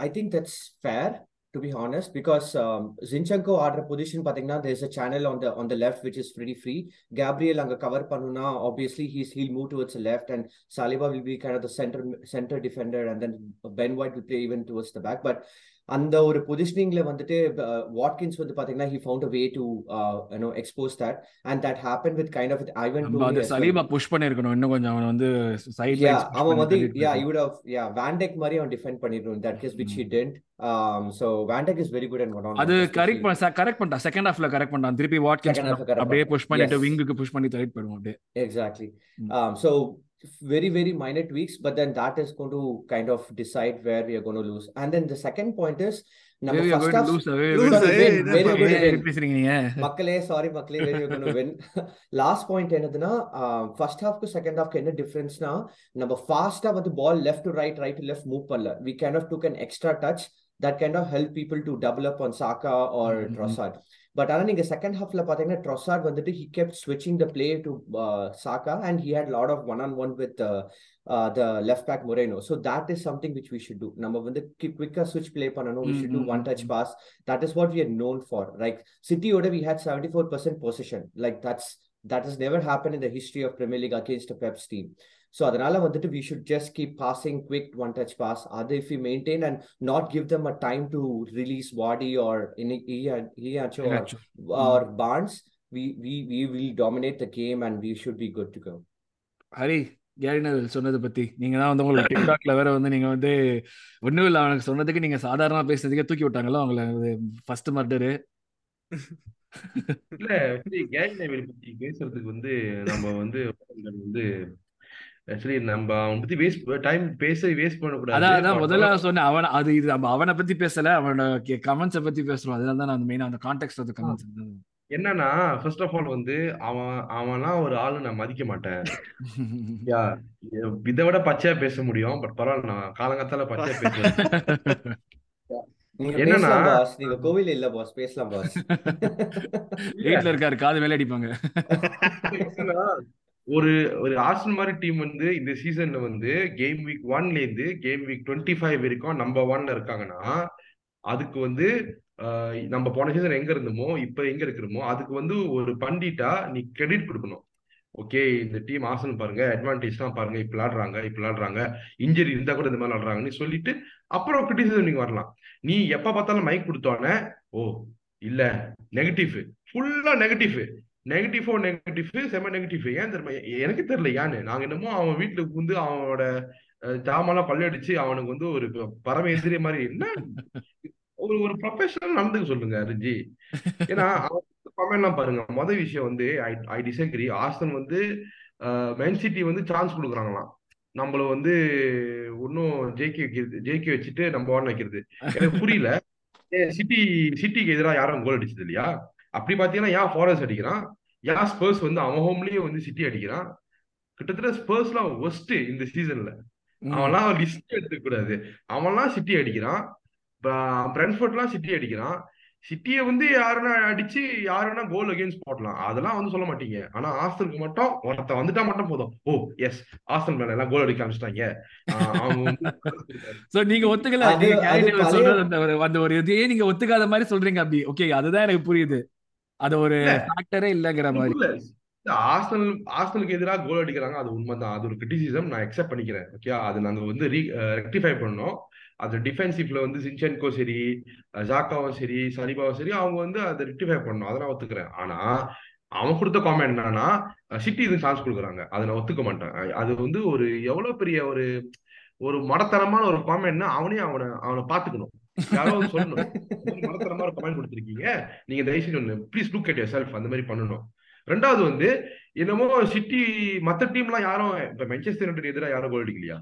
I think that's fair to be honest because Zinchenko ஆடுற பொசிஷன் பார்த்தீங்கன்னா there's a channel on the on the left which is pretty free Gabriel அங்கே cover பண்ணுனா obviously he's he'll move towards left and Saliba will be kind the centre centre defender and then Ben White will play even towards the back but அந்த ஒரு பொசிஷனிங்ல வந்துட்டு Watkins வந்து பாத்தீங்கன்னா he found a way to uh, you know expose that and that happened with kind of with Ivan நம்ம Toney அது as well. Saliba push பண்ணிருக்கணும் இன்னும் கொஞ்சம் அவன் வந்து சைட் அவன் வந்து would have yeah, Van Dijk மாதிரி அவன் டிஃபெண்ட் பண்ணிருக்கணும் in that case which he didn't. Um, so Van Dijk is very good in one on one. அது கரெக்ட் பண்ண கரெக்ட் பண்ணிட்டான் செகண்ட் ஹாஃப்ல கரெக்ட் பண்ணான் திருப்பி வாட்கின்ஸ் அப்படியே. புஷ் பண்ணிட்டு. விங்குக்கு புஷ் பண்ணி தள்ளிட்டு போயிடுவோம் அப்படியே Exactly. Mm. Um, very, very minor tweaks, but then that is going to kind of decide where we are going to lose. And then the second point is நம்ம eh, win. பேசுறீங்க நீங்க மக்களே sorry மக்களே very கோன் win last point என்னதுன்னா first ஹாஃப்க்கு second ஹாஃப்க்கு என்ன டிஃபரன்ஸ்னா நம்ம ஃபாஸ்டா வந்து ball left to right right to left move பண்ணல we can have took an extra touch that can have helped people to up on Saka or Mhm. Trossard but ஆனா நீங்க செகண்ட் ஹாஃப்ல பாத்தீங்கன்னா ட்ரொசாட் வந்துட்டு ஹி கெப்ட் ஸ்விட்சிங் the play to Saka and he had lot of one on one with uh, the left back Moreno. So that is something which we should do. நம்ம வந்து quicker switch play பண்ணணும். We should do Mhm. one touch pass. That is what we are known for. Like City oda we had 74% possession. Like that's that has never happened in the history of Premier League against a Pep's So அதனால வந்துட்டு we should just keep passing quick one touch pass. Other if we maintain and not give them a time to release Wadi or Iheanacho or, Iheanacho. or Barnes, we, we we will dominate the game and we should be good to go. Hari Gary Neville சொன்னதை பத்தி நீங்க தான் வந்து உங்களுக்கு டிக்டாக்ல வேற வந்து நீங்க வந்து ஒண்ணும் இல்ல அவனுக்கு சொன்னதுக்கு நீங்க சாதாரணமா பேசுனதுக்கே தூக்கி விட்டாங்களோ அவங்கள ஃபர்ஸ்ட் மர்டரு இல்ல கேரி நேவில் பத்தி பேசுறதுக்கு வந்து நம்ம வந்து வந்து ஆக்சுவலி நம்ம அவன் பத்தி வேஸ்ட் டைம் பேச வேஸ்ட் பண்ணக்கூடாது. அதான் முதல்ல சொன்னேன் அவன் அது இது நம்ம அவனை பத்தி பேசல அவனோட கமெண்ட்ஸை பத்தி பேசுறோம். அதனால தான் நான் மெயினா அந்த கான்டெக்ட் ஆஃப் கமெண்ட்ஸ் என்னன்னா ஃபர்ஸ்ட் ஆஃப் ஆல் வந்து அவன் அவன்லாம் ஒரு ஆளு நான் மதிக்க மாட்டேன். <laughs> இதை விட பச்சையா பேச முடியும் பட் பரவாயில்ல நான் காலங்காத்தால பச்சையா பேசுவேன். என்னன்னா- நீங்க கோவில் இல்ல பாஸ் பேசலாம் பாஸ் <laughs> வீட்ல இருக்காரு காது மேல அடிப்பாங்க. <laughs> ஒரு ஒரு ஆர்சனல் மாதிரி டீம் வந்து இந்த சீசன்ல வந்து கேம் வீக் ஒன்ல இருந்து கேம் வீக் டுவெண்ட்டி ஃபைவ் வரைக்கும் நம்பர் ஒன்ல இருக்காங்கன்னா அதுக்கு வந்து நம்ம போன சீசன் எங்க இருந்தோமோ இப்ப எங்க இருக்கிறோமோ அதுக்கு வந்து ஒரு பண்டிட்டா நீ கிரெடிட் கொடுக்கணும். ஓகே இந்த டீம் ஆசன் பாருங்க அட்வான்டேஜ் பாருங்க இப்ப விளாடுறாங்க இப்ப விளாடுறாங்க இன்ஜுரி இருந்தா கூட இந்த மாதிரி விளாடுறாங்கன்னு சொல்லிட்டு அப்புறம் கிரிட்டிசிசம் நீங்க வரலாம். நீ எப்ப பார்த்தாலும் மைக் கொடுத்தோன்னே ஓ இல்ல நெகட்டிவ் ஃபுல்லா நெகட்டிவ் நெகட்டிவோ நெகட்டிவ் செம நெகட்டிவ் ஏன் தெரியுமா? எனக்கு தெரியல ஏன்னு நாங்க என்னமோ அவன் வீட்டுக்கு வந்து அவனோட ஜாமெல்லாம் பல்லடிச்சு அவனுக்கு வந்து ஒரு பறவை பரம எதிரி மாதிரி. என்ன? ஒரு ஒரு ப்ரொஃபஷனல் நடந்துக்க சொல்லுங்க ரிஜி ஏன்னா கமெண்ட்லாம் பாருங்க. மொதல் விஷயம் வந்து ஐ ஐ டிசக்ரி ஆஸ்டன் வந்து மென் சிட்டி வந்து சான்ஸ் கொடுக்குறாங்களாம். நம்மள வந்து ஒன்னும் ஜெயிக்க வைக்கிறது ஜெயிக்க வச்சுட்டு நம்ம ஓட வைக்கிறது. எனக்கு புரியல. சிட்டி சிட்டிக்கு எதிராக யாரும் கோல் அடிச்சது இல்லையா? அப்படி பாத்தீங்கன்னா ஏன் ஃபாரஸ்ட் அடிக்கிறான். ஏன் ஸ்பர்ஸ் வந்து அவன் ஹோம்லயே வந்து சிட்டி அடிக்கிறான். கிட்டத்தட்ட ஸ்பர்ஸ்லாம் ஒஸ்ட் இந்த சீசன்ல அவன்லாம் லிஸ்ட் எடுத்துக்க கூடாது. அவன்லாம் சிட்டி அடிக்கிறான். பிரென்ஃபோர்ட்லாம் சிட்டி அடிக்கிறான். சிட்டியை வந்து யாருன்னா அடிச்சு யாருன்னா கோல் அகேன்ஸ்ட் போடலாம். அதெல்லாம் வந்து சொல்ல மாட்டீங்க. ஆனா ஆஸ்டலுக்கு மட்டும் ஒருத்த வந்துட்டா மட்டும் போதும். ஓ எஸ் ஆஸ்டல் மேல எல்லாம் கோல் அடிக்க ஆரம்பிச்சிட்டாங்க. சோ நீங்க ஒத்துக்கல. அந்த ஒரு இதையே நீங்க ஒத்துக்காத மாதிரி சொல்றீங்க அப்படி. ஓகே அதுதான் எனக்கு புரியுது. அது ஒரு. ஃபேக்டரே இல்லங்கிற மாதிரி. ஆர்சனல் ஆர்சனலுக்கு எதிராக கோல் அடிக்கிறாங்க அது உண்மைதான். அது ஒரு கிரிட்டிசிசம் நான் அக்செப்ட் பண்ணிக்கிறேன் ஓகே அது நாங்க வந்து ரெக்டிஃபை பண்ணோம். அது டிஃபென்சிவ்ல வந்து சின்சென்கோ சரி ஜாக்காவும் சரி சலிபாவும் சரி அவங்க வந்து அதை ரெக்டிஃபை பண்ணணும் அதை நான் ஒத்துக்கிறேன். ஆனா அவன் கொடுத்த காமெண்ட் என்னன்னா சிட்டி இது சான்ஸ் கொடுக்குறாங்க. அதை நான் ஒத்துக்க மாட்டேன். அது வந்து ஒரு எவ்வளவு பெரிய ஒரு ஒரு மடத்தனமான ஒரு காமெண்ட்னா அவனே அவனை அவனை பாத்துக்கணும் யாரோ வந்து சொல்லணும். மடத்தனமா ஒரு கமெண்ட் கொடுத்துருக்கீங்க. நீங்க தயவு செஞ்சு ஒண்ணு ப்ளீஸ் லுக் அட் செல்ஃப் அந்த மாதிரி பண்ணணும். ரெண்டாவது வந்து என்னமோ சிட்டி மத்த டீம்லாம் யாரும் இப்ப மென்செஸ்டர் யுனைடெட் எதிராக யாரும் கோல் அடிக்கலையா?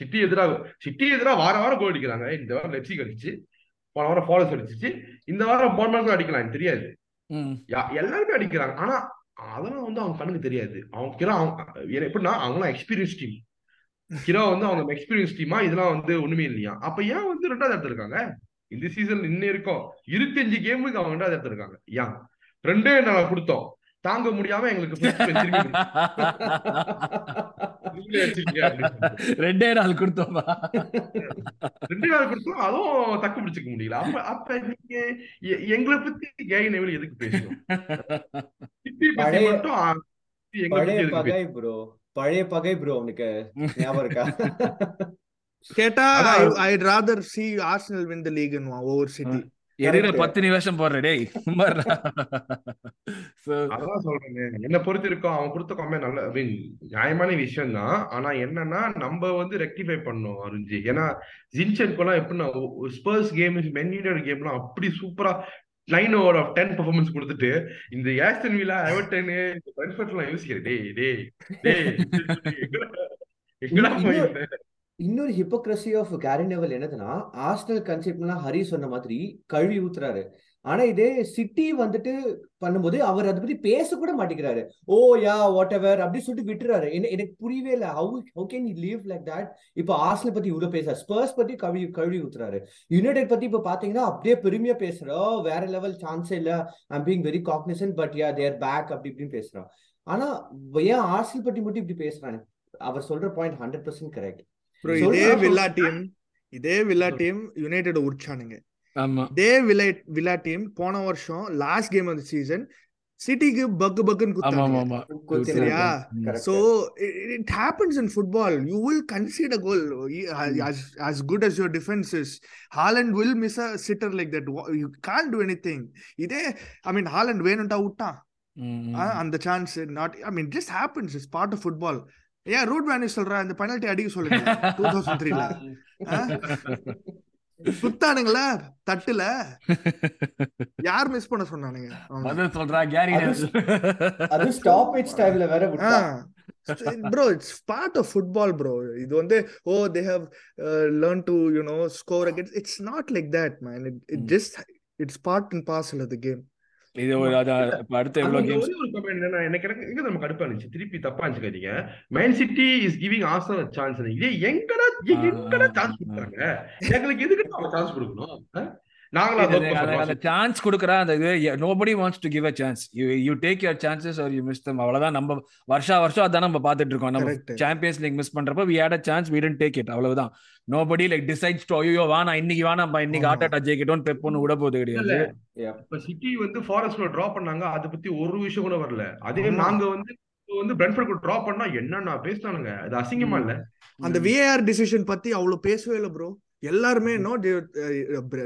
சிட்டி எதிராக சிட்டி எதிராக வார வாரம் கோல் அடிக்கிறாங்க. இந்த வாரம் லெப்சிக் அடிச்சு போன வாரம் ஃபாலோஸ் அடிச்சிச்சு. இந்த வாரம் போர்மேக்கும் அடிக்கலாம் தெரியாது. எல்லாருமே அடிக்கிறாங்க. ஆனா அதெல்லாம் வந்து அவங்க கண்ணுக்கு தெரியாது. அவங்க எப்படின்னா அவங்களாம் எக்ஸ்பீரியன்ஸ் டீம் கிரா வந்து அவங்க எக்ஸ்பீரியன்ஸ் டீமா இதெல்லாம் வந்து ஒண்ணுமே இல்லையா? அப்ப ஏன் வந்து ரெண்டாவது இடத்துல இருக்காங்க? இந்த சீசன் இன்னும் இருக்கும். இருபத்தஞ்சு கேமுக்கு அவங்க ரெண்டாவது இடத்துல இருக்காங்க. ஏன்? ரெண்டே நாங்க கொடுத்தோம். தாங்க முடியாம எங்களுக்கு. <laughs> ரெண்டே நாள் கொடுத்தோமா? ரெண்டு நாள் கொடுத்தோம். அதுவும் தக்க பிடிச்சிக்க முடியல. அப்ப அப்ப நீங்க எ- எங்களை பத்தி கேரி நெவில் எதுக்கு பேசணும்? <laughs> சிட்டி பத்தி பழைய- மட்டும் பழைய பகை ப்ரோ உனக்கு ஞாபகம் இருக்கா? கேட்டா. I I'd rather see Arsenal win the league over City Correct. பத்து நிமிஷம் போடுற டேய் அதான் சொல்றேங்க என்ன பொறுத்து இருக்கோம் அவன் கொடுத்த கமெண்ட் நல்ல மீன் நியாயமான விஷயம் தான் ஆனா என்னன்னா நம்ம வந்து ரெக்டிஃபை பண்ணோம் அருண்ஜி. ஏன்னா ஜின்சென்கோலாம் எப்படின்னா ஸ்பர்ஸ் கேம் மென்யூனியர் கேம்லாம் அப்படி சூப்பரா nine over of ten performance கொடுத்துட்டு இந்த ஏஸ்டன் வில்லா எவர்டனு இந்த பென்ஃபர்ட்லாம் யோசிக்கிறேன் டேய் டேய் டேய் எங்கடா-? இன்னொரு ஹிப்போக்ரஸி ஆஃப் கேரி நெவல் என்னதுன்னா ஆர்சனல் கன்செப்ட்லாம் ஹரி சொன்ன மாதிரி கழுவி ஊத்துறாரு ஆனா இதே சிட்டி வந்துட்டு பண்ணும்போது அவர் அதை பத்தி பேச கூட மாட்டேங்கிறாரு. ஓ யா வாட் எவர் அப்படி சொல்லிட்டு விட்டுறாரு. எனக்கு புரியவே இல்லை. How how can you leave like that இப்போ ஆர்சனல் பத்தி இவ்வளவு பேச ஸ்பர்ஸ் பத்தி கழுவி கழுவி ஊத்துறாரு. யுனைடெட் பத்தி இப்ப பாத்தீங்கன்னா அப்படியே பெருமையா பேசுறோம் வேற லெவல் சான்ஸே இல்ல. I'm being very cognizant but yeah they're back அப்படி இப்படின்னு பேசுறான் ஆனா ஏன் ஆர்சனல் பத்தி மட்டும் இப்படி பேசுறாங்க அவர் சொல்ற பாயிண்ட் ஹண்ட்ரட் பர்சன்ட் கரெக்ட் இதே வில்லா. டீம் இதே வில்லா டீம் யுனைடெட் உரிச்சானுங்க. வில்லா வில்லா டீம் போன வருஷம் last game of the season சிட்டிக்கு பக்கு பக்குன்னு குத்தாங்க. சரியா? Correct. so it, it happens in football. You will concede a goal. As as good as your defense is Haaland will miss a sitter like that. Wha- you can't do anything. இதே I mean Haaland வேணும்ட்டா விட்டான் அந்த chance not I mean just happens is part of football ஏன் ரூட் வேனி சொல்ற அந்த penalty அடிக்க சொல்லுங்க. டூ தௌசண்ட் த்ரீல குத்தானுங்களா தட்டுல. யார் மிஸ் பண்ண சொன்னானுங்க? <laughs> சொல்றா கேரி அது- ஸ்டாப்பேஜ் டைம்ல வேற விட்டா. Bro it's part of football bro இது வந்து ஓ they have learn to you know score against it's not like that man it it. Just it's part and parcel of the game இது ஒரு அதான் இப்ப அடுத்த எவ்வளவு கேம்ஸ் ஒரே என்னன்னா, எனக்கு எங்க நம்ம கடுப்பா இருந்துச்சு. திருப்பி தப்பா நினைச்சுக்காதீங்க Man City is giving Arsenal chance இதே எங்கடா எங்கடா சான்ஸ். கொடுக்குறாங்க? எங்களுக்கு எதுக்கு அவங்க சான்ஸ் கொடுக்கணும்? சான்ஸ் கொடுக்குறா அந்த இது nobody wants to give a chance you you take your chances or you miss them அவ்வளவுதான். நம்ம வருஷா வருஷம் அதான் நம்ம பார்த்துட்டு இருக்கோம். நம்ம. சாம்பியன்ஸ் லீக் மிஸ் பண்றப்ப we had a chance we didn't take it அவ்வளவுதான். நோபடி லைக் டிசைட்ஸ் டு ஐயோ வானா இன்னைக்கு நம்ம இன்னைக்கு ஆமா. ஆட்ட அட்டாக் ஜெயிக்கட்டும் பெப் ஒன்று விட கிடையாது. இப்ப சிட்டி வந்து ஃபாரஸ்ட்ல டிரா பண்ணாங்க. அதை பத்தி ஒரு விஷயம் கூட வரல. அதே. நாங்க வந்து இப்ப வந்து பிரென்ஃபர்ட் டிரா பண்ணா என்னன்னா பேசினானுங்க? அது அசிங்கமா இல்ல. அந்த விஏஆர் டிசிஷன் பத்தி அவ்வளவு பேசவே இல்லை ப்ரோ எல்லாருமே நோ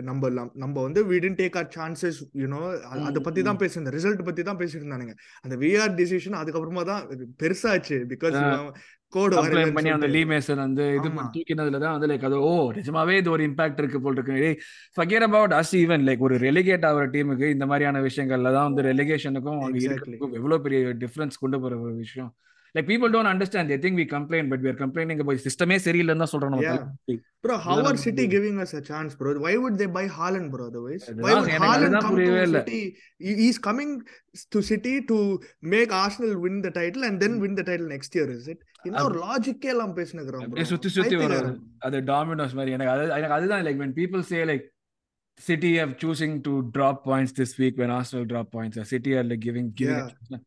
நம்ம நம்ம வந்து we didn't take our chances you know அதை பத்தி தான் பேசியிருந்தேன் ரிசல்ட் பத்தி தான் பேசிட்டு இருந்தானுங்க அந்த விஆர் டிசிஷன் அதுக்கப்புறமா தான் பெருசாச்சு பிகாஸ் கோடு பண்ணி அந்த லீ மேசன் வந்து இது. தூக்கினதுல தான் வந்து லைக் அது ஓ நிஜமாவே இது ஒரு இம்பாக்ட் இருக்கு போல் இருக்கு. ஃபகேர் அபவுட் அஸ் ஈவன் லைக் ஒரு ரெலிகேட் ஆகிற டீமுக்கு இந்த மாதிரியான விஷயங்கள்ல தான் வந்து ரெலிகேஷனுக்கும் Exactly. இருக்கிறதுக்கும் எவ்வளவு பெரிய டிஃபரன்ஸ் கொண்டு போற ஒரு விஷயம். Like people don't understand they think we complain but we are complaining about சிஸ்டமே சரியில்லைன்னு தான் சொல்றோம். Bro, இதெல்லாம் are City வந்து- giving us a chance, bro? Why would they buy Haaland, bro? Otherwise, why would Haaland come to. City? He, he's coming to City to make Arsenal win the title and then win the title next year, is it? என்ன ஒரு லாஜிக்கே எல்லாம் பேசினுக்கிறோம் அப்படியே சுத்தி சுத்தி வரும் அது Domino's மாதிரி எனக்கு அது எனக்கு அதுதான் like when people say like City have choosing to drop points this week when Arsenal drop points or City are like giving giving Yeah.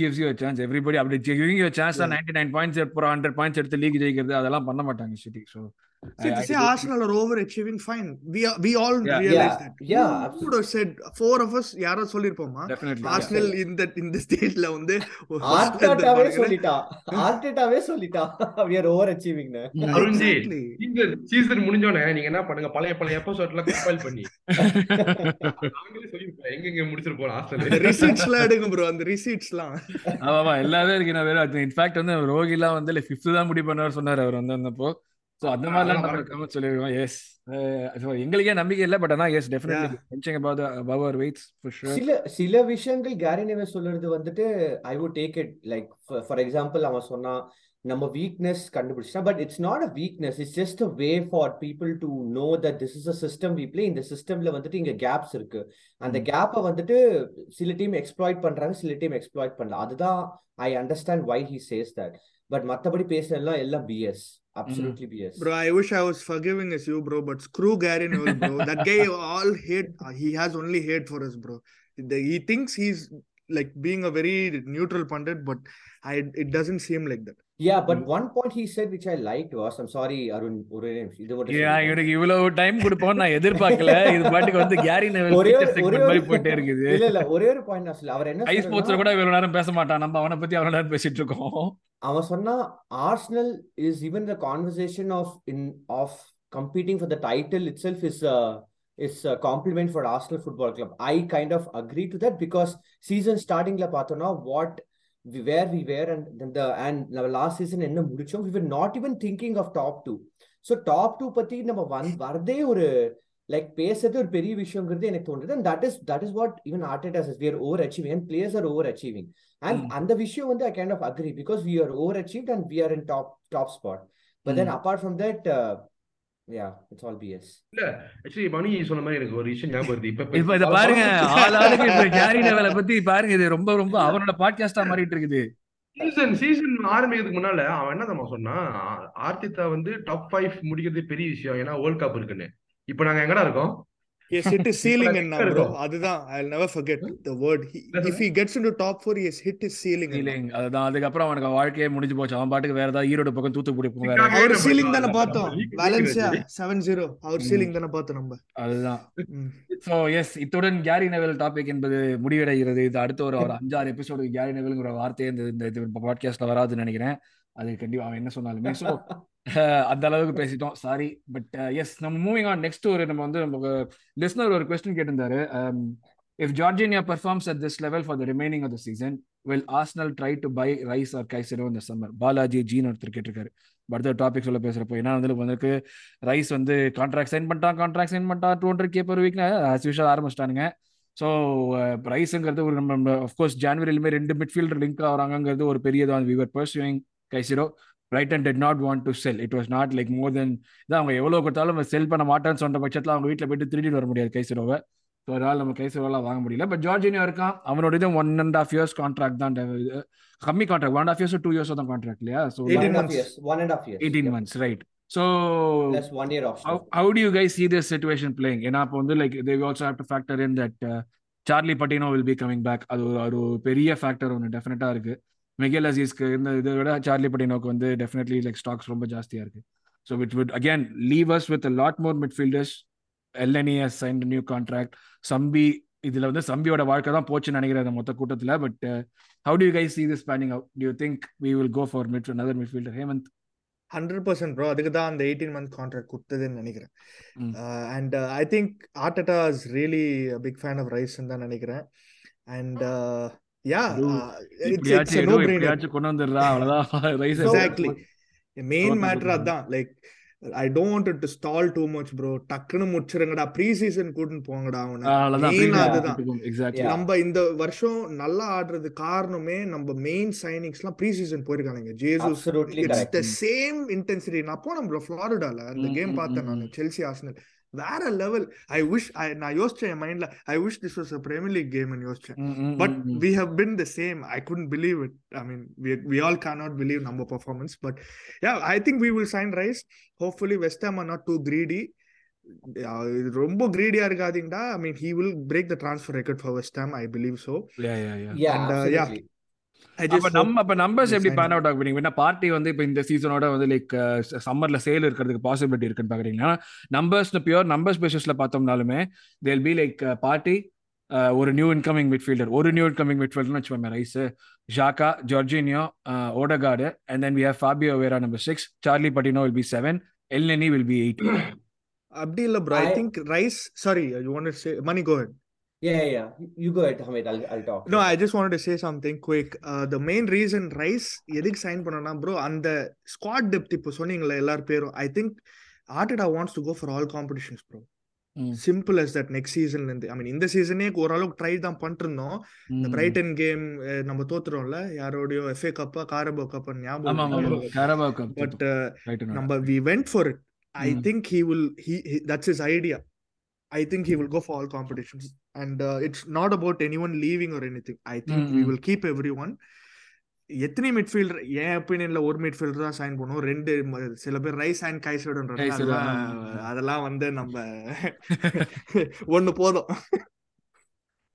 Gives you a chance everybody அப்படி a chance தான் Yeah. 99 points எடுத்து 100 points எடுத்து league ஜெயிக்கிறது அதெல்லாம் பண்ண மாட்டாங்க City so See, I- I say do- Arsenal are overachieving, fine. We are, we all Yeah. realize Yeah. that. Yeah, Who absolutely. would have said four of us யாரோ சொல்லிருப்போமா definitely Arsenal இந்த இந்த ஸ்டேஜ்ல வந்து ஆர்டேட்டாவே. சொல்லிட்டா ஆர்டேட்டாவே சொல்லிட்டா we are over achieving Arunji Exactly. Season முடிஞ்சோடனே நீங்க என்ன பண்ணுங்க பழைய பழைய எபிசோட்ல கம்பைல் பண்ணி நாங்களே சொல்லிருப்போம் எங்க எங்க முடிச்சிருப்போம் receipts எல்லாம் எடுங்க ப்ரோ அந்த receipts எல்லாம் ஆமா ஆமா எல்லாமே இருக்கு நான் வேற இன்ஃபேக்ட் வந்து ரோகிலாம் வந்து லைக் ஃபிஃப்த் தான் முடிவு பண்ணார் சொன்னார் அவர் வந்து வந்தப்போ ஸோ அந்த மாதிரிலாம் கமெண்ட் சொல்லிருக்கோம். எஸ் எங்களுக்கே நம்பிக்கை இல்லை பட் ஆனா yes definitely our weights for sure. சில சில விஷயங்கள் கேரி நெவே சொல்றது வந்துட்டு I would take it like for example அவன் சொன்னா நம்ம வீக்னஸ் கண்டுபிடிச்சா but it's not a weakness it's just a way for people to know that this is a system we play இந்த சிஸ்டம்ல வந்துட்டு இங்க கேப்ஸ் இருக்கு. அந்த கேப்பை வந்துட்டு சில டீம் எக்ஸ்ப்ளாய்ட் பண்றாங்க சில டீம் எக்ஸ்ப்ளாய்ட் பண்ணல. அதுதான் I understand why he says that but மத்தபடி பேசுறதெல்லாம் எல்லாம் BS Absolutely mm. yes. Bro, I wish I was forgiving as you, bro, but screw Gary Neville, bro. that guy <laughs> all hate uh, he has only hate for us, bro. He thinks he's like being a very neutral pundit, but I it doesn't seem like that. Yeah, but one point he said which I liked was, I'm sorry, Arun, ஒரு இது மட்டும். இவனுக்கு இவ்வளவு time கொடுப்போம் நான் எதிர்பார்க்கல. <laughs> இது பாட்டுக்கு வந்து கேரி நெவல் ஒரே மாதிரி போயிட்டே இருக்குது. இல்ல இல்ல ஒரே ஒரு பாயிண்ட் நான் சொல்ல அவர் என்ன ஐ ஸ்போர்ட்ஸ்ல கூட இவ்வளவு நேரம் பேச மாட்டான். நம்ம அவனை பத்தி அவ்வளவு நேரம் பேசிட்டு இருக்கோம். அவன் சொன்னா Arsenal is even the conversation of in of competing for the title itself is is compliment for Arsenal football club I kind of agree to that because season ஸ்டார்டிங்ல பார்த்தோம்னா what where we were and the and நம்ம last season என்ன முடிச்சோம்? We were not even thinking of top two so top two பத்தி நம்ம வந் வரதே ஒரு லைக் பேசுறது ஒரு பெரிய விஷயங்கிறது எனக்கு தோணுது and that is that is what even Arteta's is we're over achieving and players are over achieving and. அந்த விஷயம் வந்து I kind of agree because we are over achieved and we are in top top spot but then. Apart from that yeah it's all BS actually Mani சொன்ன மாதிரி எனக்கு ஒரு விஷயம் ஞாபகம் வருது. இப்ப இப்ப இத பாருங்க ஆள் <laughs> ஆளுக்கு இப்ப கேரி நெவலை பத்தி பாருங்க இது ரொம்ப ரொம்ப அவனோட பாட்காஸ்டா மாறிட்டு இருக்குது. சீசன் சீசன் ஆரம்பிக்கிறதுக்கு முன்னால அவன் என்ன தெரியுமா சொன்னான் ஆ- ஆர்த்திதா வந்து டாப் ஃபைவ் முடிக்கிறது பெரிய விஷயம். ஏன்னா வேர்ல்ட் கப் இருக்குன்னு. இப்ப நாங்க எங்கடா இருக்கோம்? In now, எங்க bro. இருக்கோம்? அதுதான் I'll never forget the word. He, That's if he gets into top four, he has hit his ceiling. in now. Feeling அதுதான் அதுக்கப்புறம் அவனுக்கு வாழ்க்கையே முடிஞ்சு போச்சு அவன் பாட்டுக்கு வேற ஏதாவது ஈரோடு பக்கம் தூத்துக்குடி சிக்காகோ அவர் சீலிங் தானே பார்த்தோம் வேலன்சியா league செவன் ஜீரோ அவர் ம். சீலிங் தானே பார்த்தோம் நம்ம அதுதான். ஸோ எஸ் இத்துடன் கேரி நெவல் டாபிக் என்பது முடிவடைகிறது இது அடுத்த ஒரு ஒரு அஞ்சாறு எபிசோடு கேரி நெவல்ங்கிற வார்த்தையே இந்த இந்த இது பாட்காஸ்ட்ல வராதுன்னு நினைக்கிறேன் அது கண்டிப்பா அவன் என்ன சொன்னாலுமே ஸோ <laughs> அந்த அளவுக்கு பேசிட்டோம். சாரி பட் எஸ் நம்ம மூவிங் ஆன் நெக்ஸ்ட் ஒரு நம்ம வந்து நமக்கு லிஸ்னர் ஒரு கொஸ்டின் கேட்டிருந்தாரு. If Jorginho performs at this level for the remaining of the season will Arsenal try to buy Rice or Caicedo இந்த சம்மர் பாலாஜி ஜீன் ஒருத்தர் கேட்டிருக்காரு. அடுத்த டாபிக் சொல்ல பேசுறப்போ ஏன்னா வந்து வந்துருக்கு. ரைஸ் வந்து கான்ட்ராக்ட் சைன் பண்ணிட்டான் கான்ட்ராக்ட் சைன் பண்ணிட்டான். டூ ஹண்ட்ரட் கே பர் வீக்னு ஆஸ் யூஷுவல் ஆரம்பிச்சிட்டானுங்க. ஸோ ரைஸுங்கிறது uh, ஒரு நம்ம அஃப்கோர்ஸ் ஜான்வரிலுமே ரெண்டு மிட்ஃபீல்டர் லிங்க் ஆகிறாங்கிறது ஒரு பெரியதான் we were pursuing Caicedo Brighton did not want to sell it was not like more then இதான் அவங்க எவ்வளோ கொடுத்தாலும் செல் பண்ண மாட்டேன்னு சொன்ன பட்சத்தில் அவங்க வீட்டில் போயிட்டு திருடிட்டு வர முடியாது கைசிரோவை. ஸோ அதனால் நம்ம கைசிரோவெல்லாம் வாங்க முடியல. பட் ஜார்ஜினியா இருக்கான். அவனோட இது one and half years contract தான். கம்மி contract one half years two years தான் கான்ட்ராக்ட் இல்லையா so 18 one and a half months. years one and a half years. Eighteen. Months right so plus one year option how, how do you guys see this situation playing? ஏன்னா அப்போ வந்து like they also have to factor in that uh, Charlie Patino will be coming back. அது ஒரு பெரிய factor ஒன்று டெஃபினட்டா இருக்கு. Miguel அசீஸ்க்கு இந்த இதை விட சார்லி பட்டினோக்கு வந்து டெஃபினெட்லி லைக் ஸ்டாக்ஸ் ரொம்ப ஜாஸ்தியா இருக்கு. ஸோ விட் would again leave us with a lot more midfielders. Elneny has signed a new contract. சம்பி இதுல வந்து சம்பியோட வாழ்க்கை தான் போச்சுன்னு நினைக்கிறேன் அந்த மொத்த கூட்டத்துல but how do you guys see this panning out? Do you think we will go for mid another midfielder? Hemanth hundred percent bro அதுக்கு தான் அந்த எயிட்டீன் மந்த் கான்ட்ராக்ட் கொடுத்ததுன்னு நினைக்கிறேன். And I think Arteta is really big fan of Rice தான் நினைக்கிறேன். And yeah கொண்டு வந்துடுறா அவ்வளவுதான். Exactly main matter. அதான். Like I don't to stall too much bro டக்குன்னு முடிச்சிருங்கடா. ப்ரீ சீசன் கூட்டின்னு போங்கடா அவனை. நம்ம இந்த வருஷம் நல்லா ஆடுறது காரணமே நம்ம மெயின் சைனிங்ஸ் எல்லாம் pre season போயிருக்கானுங்க Jesus it's. The same intensity நான் போனேன் ப்ரோ ஃபிளாரிடால அந்த கேம் பார்த்தேன் நான். செல்சி ஆர்சனல் வேற லெவல் ஐ விஷ் நான் யோசிச்சேன் என் மைண்ட்ல I wish this was a Premier League கேம்னு யோசிச்சேன். But we have been the same I couldn't believe it I mean we all can not believe நம்ம performance but yeah I think we will sign Rice hopefully West are not too greedy ரொம்ப கிரீடியா இருக்காதீங்கடா. I mean he will break the transfer record for West Ham I believe so Yeah, அப்ப நம்ம அப்ப numbers எப்படி pan out party வந்து இப்ப இந்த சீசனோட வந்து லைக் சம்மர்ல சேல் இருக்கிறதுக்கு பாசிபிலிட்டி இருக்குன்னு பாக்குறீங்கன்னா நம்பர்ஸ் பியூர் நம்பர்ஸ் பேசிஸ்ல பார்த்தோம்னாலுமே தேல் பி லைக் பார்ட்டி ஒரு நியூ இன்கமிங் மிட்ஃபீல்டர் ஒரு நியூ இன்கமிங் மிட்ஃபீல்டர்னு வச்சுக்கோங்க Rice Xhaka Jorginho Odegaard and then we have Fabio Vieira number six Charlie Patino will be seven Elneny will be eight அப்படி இல்ல bro I I- think Rice sorry you want to say Mani go ahead Yeah, yeah. You go ahead, Hamid. I'll, I'll talk. No, I just wanted to say something quick. Uh, the main reason Rice எதுக்கு sign பண்ணனா bro அந்த squad depth இப்போ சொன்னீங்களே எல்லார் பேரும் I think Arteta wants to go for all competitions bro simple as that next சீசன்ல இருந்து ஐ மீன் இந்த சீசனே ஓரளவுக்கு ட்ரை தான் பண்ணிட்டு இருந்தோம் இந்த பிரைட்டன் கேம் நம்ம தோத்துறோம்ல யாரோடயோ எஃப்ஏ கப்பா காரபோ ஆமா ஞாபகம் கப் பட் ரைட் நம்ம we went for it I. Think he will he that's is idea I think he will go for all competitions and it's not about anyone leaving ஒரு anything I think we. Will keep everyone எத்தனை midfielder என் ஒப்பீனியன்ல ஒரு midfielder தான் sign பண்ணுவோம் ரெண்டு சில பேர் ரைஸ் அண்ட் Kaisedo, அதெல்லாம் வந்து நம்ம <laughs> ஒண்ணு போதும்.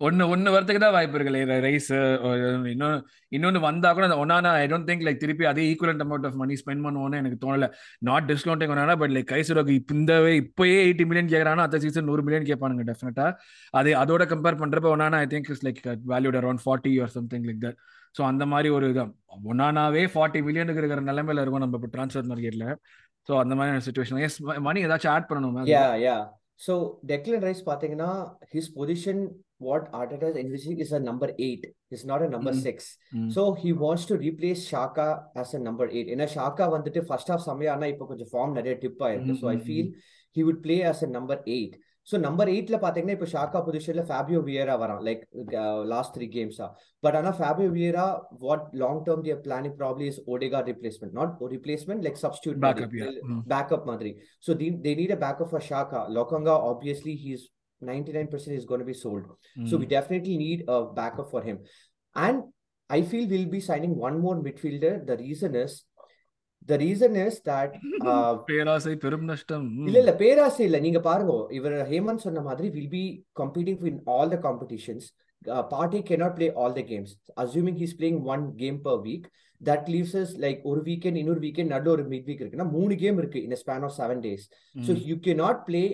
ஒன்னு ஒன்னு வரதுக்கு தான் வாய்ப்பு இருக்கு. ரைஸ் இன்னொன்னு இன்னொன்னு வந்தா கூட அந்த ஐ டோன்ட் திங்க் லைக் திருப்பி அதே equivalent amount of money spend பண்ணுவோம்னு எனக்கு தோணல. நாட் டிஸ்கவுண்டிங் ஒன்னா பட் லைக் கைசுரோக்கு இப்போ இப்பயே எயிட்டி மில்லியன் கேட்கறானா அடுத்த சீசன் நூறு மில்லியன் கேட்பானுங்க டெஃபினட்டா அது அதோட கம்பேர் பண்றப்ப ஒன்னா I think is like valued around forty or something like that so அந்த மாதிரி ஒரு இதான். ஒன்னானாவே ஃபார்ட்டி மில்லியனுக்கு இருக்கிற நிலைமையில இருக்கும் நம்ம இப்போ டிரான்ஸ்ஃபர் மார்க்கெட்ல ஸோ அந்த மாதிரி சுச்சுவேஷன் எஸ் மணி ஏதாச்சும் ஆட் பண்ணணுமா? ஸோ டெக்லன் ரைஸ் பார்த்தீங்கன்னா his position what is a number eight. It's not a number Mm. six. Mm. So he wants to replace Shaka as a number eight. ஏன்னா Xhaka வந்துட்டு first half செம்மையா ஆனா இப்போ கொஞ்சம் form நிறைய dip ஆயிருக்கு so I Mm, mm, feel he would play as a number eight. So number எயிட்ல பாத்தீங்கன்னா இப்போ ஷாக்கா பொசிஷன்ல ஃபேபியோ வியரா வரான் லைக் லாஸ்ட் த்ரீ கேம்ஸா பட் ஆனா Fabio Vieira what long term their planning probably is Odegaard replacement not replacement like substitute Backup, yeah. Mm. backup மாதிரி. So they, they need a backup for Shaka. Lokanga, obviously, he's 99% is going to be sold. So we Mm. definitely need a backup for him. And I feel we'll be signing one more midfielder. The reason is, the reason is that uh, பேராசை பெரும் நஷ்டம் ம். இல்ல இல்ல பேராசை இல்ல நீங்க பாருங்க இவர் ஹேமந்த் சொன்ன மாதிரி will be competing in all the competitions Partey cannot play all the games assuming he's playing one game per week that leaves us like ஒரு வீக்கெண்ட் இன்னொரு வீக்கெண்ட் நடுவில் ஒரு மிட் வீக் இருக்குன்னா மூணு கேம் இருக்கு in a span of seven days so ம். you cannot play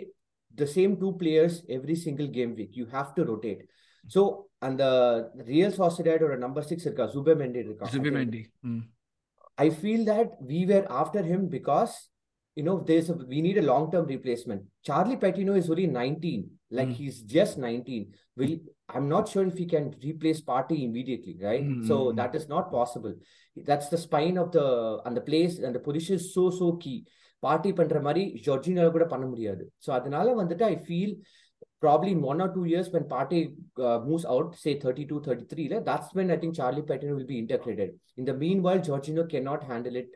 the same two players every single game week you have to rotate so அந்த real சாசிடேட் ஒரு நம்பர் சிக்ஸ் இருக்கா சுபமெண்டி இருக்கா I think. சுபிமெண்டி ம். I feel that we were after him because you know there's a we need a long term replacement. Charlie Patino is only 19, like Mm. he's just 19. Will I'm not sure if he can replace Party immediately, right? So Mm. that is not possible. That's the spine of the and the place and the position is so so key. Party பண்ற மாதிரி ஜொர்ஜினால கூட பண்ண முடியாது so அதனால வந்துட்டு I feel probably in one or two years when Partey uh, moves out, say 32, 33, like, that's when I think Charlie Patino will be integrated. In the meanwhile, Jorginho cannot handle it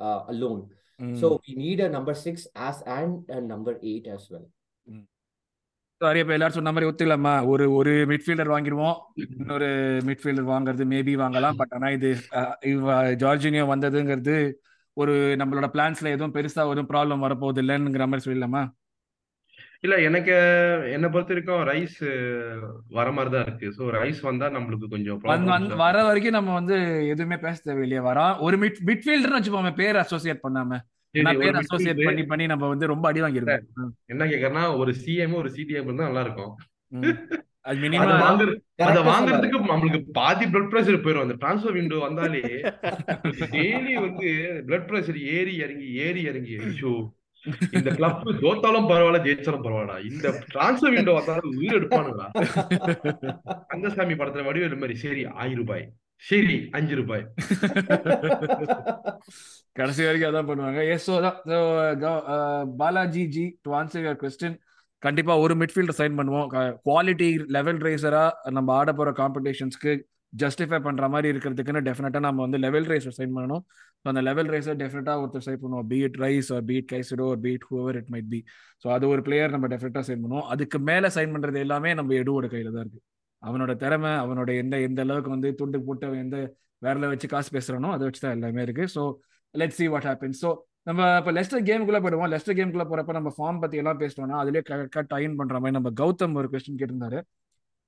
uh, alone. ம். So we need a number six as and a number eight as well. Sorry இப்ப எல்லாரும் சொன்ன மாதிரி ஒத்துக்கலாமா ஒரு ஒரு midfielder வாங்கிடுவோம் இன்னொரு midfielder வாங்குறது மேபி வாங்கலாம் பட் ஆனா இது ஜார்ஜினியோ வந்ததுங்கிறது ஒரு நம்மளோட பிளான்ஸ்ல எதுவும் பெருசா ஒரு ப்ராப்ளம் வரப்போகுது இல்லைங்கிற மாதிரி சொல்லலாமா இல்ல எனக்கு என்னை பொறுத்த வரைக்கும் ரைஸ் வர மாதிரி தான் இருக்கு. ஸோ ரைஸ் வந்தா நம்மளுக்கு கொஞ்சம் வர வரைக்கும் நம்ம வந்து எதுவுமே பேச தேவையில்லையே. வரான் ஒரு மிட் மிட்ஃபீல்டர்னு வச்சுப்போமே பேர் அசோசியேட் பண்ணாம. பேர் அசோசியேட் பண்ணி பண்ணி நம்ம வந்து ரொம்ப அடி வாங்கியிருக்கோம் என்ன கேக்குறேன்னா ஒரு சிஎம் ஒரு சிடிஎம் இருந்தா நல்லா இருக்கும். அது <laughs> அதை வாங்குறதுக்கு நம்மளுக்கு பாதி பிளட் பிரஷர் போயிடும் அந்த டிரான்ஸ்ஃபர் விண்டோ வந்தாலே <laughs> டெய்லி வந்து பிளட் பிரஷர் ஏறி இறங்கி ஏறி இறங்கி ஐயோ. இந்த கிளப் தோத்தாலும் பரவாயில்ல ஜெயிச்சாலும் பரவாயில்ல இந்த டிரான்ஸ்ஃபர் விண்டோ வந்தாலும் உயிர் எடுப்பானுங்களா கந்தசாமி படத்துல வடிவேலு மாதிரி சரி ஆயிரம் ரூபாய். சரி அஞ்சு ரூபாய். கடைசி வரைக்கும் அதான் பண்ணுவாங்க. எஸ் ஸோ தான் Balaji ji to answer your question கண்டிப்பா ஒரு மிட்ஃபீல்டர் சைன் பண்ணுவோம். குவாலிட்டி லெவல் ரேசரா நம்ம ஆட போற காம்படிஷன்ஸ்க்கு ஜஸ்டிஃபை பண்ற மாதிரி இருக்கிறதுக்குன்னு டெஃபினட்டா நம்ம வந்து லெவல் ரேசர் சைன் பண்ணணும். ஸோ அந்த லெவல் ரைஸை டெஃபினட்டா ஒருத்தர் சைன் பண்ணுவோம் be it Rice or be it Caicedo ஒரு be it whoever it might be so அது ஒரு பிளேயர் நம்ம டெஃபினட்டா சைன் பண்ணுவோம். அதுக்கு மேல சைன் பண்றது எல்லாமே நம்ம எடுவோட கையில தான் இருக்கு. அவனோட திறமை அவனோட எந்த எந்த அளவுக்கு வந்து துண்டு போட்டு எந்த வேறல வச்சு காசு பேசுறானோ அதை வச்சு தான் எல்லாமே இருக்கு. So let see what happen so நம்ம இப்போ லெஸ்டர் கேமுக்குள்ள போயிடுவோம். லெஸ்டர் கேமுக்குள்ள போறப்ப நம்ம ஃபார்ம் பத்தி எல்லாம் பேசிட்டோம்னா அதுலேயே கரெக்டாக டைன் பண்ற மாதிரி நம்ம கௌதம் ஒரு கொஸ்டின் கேட்டிருந்தாரு.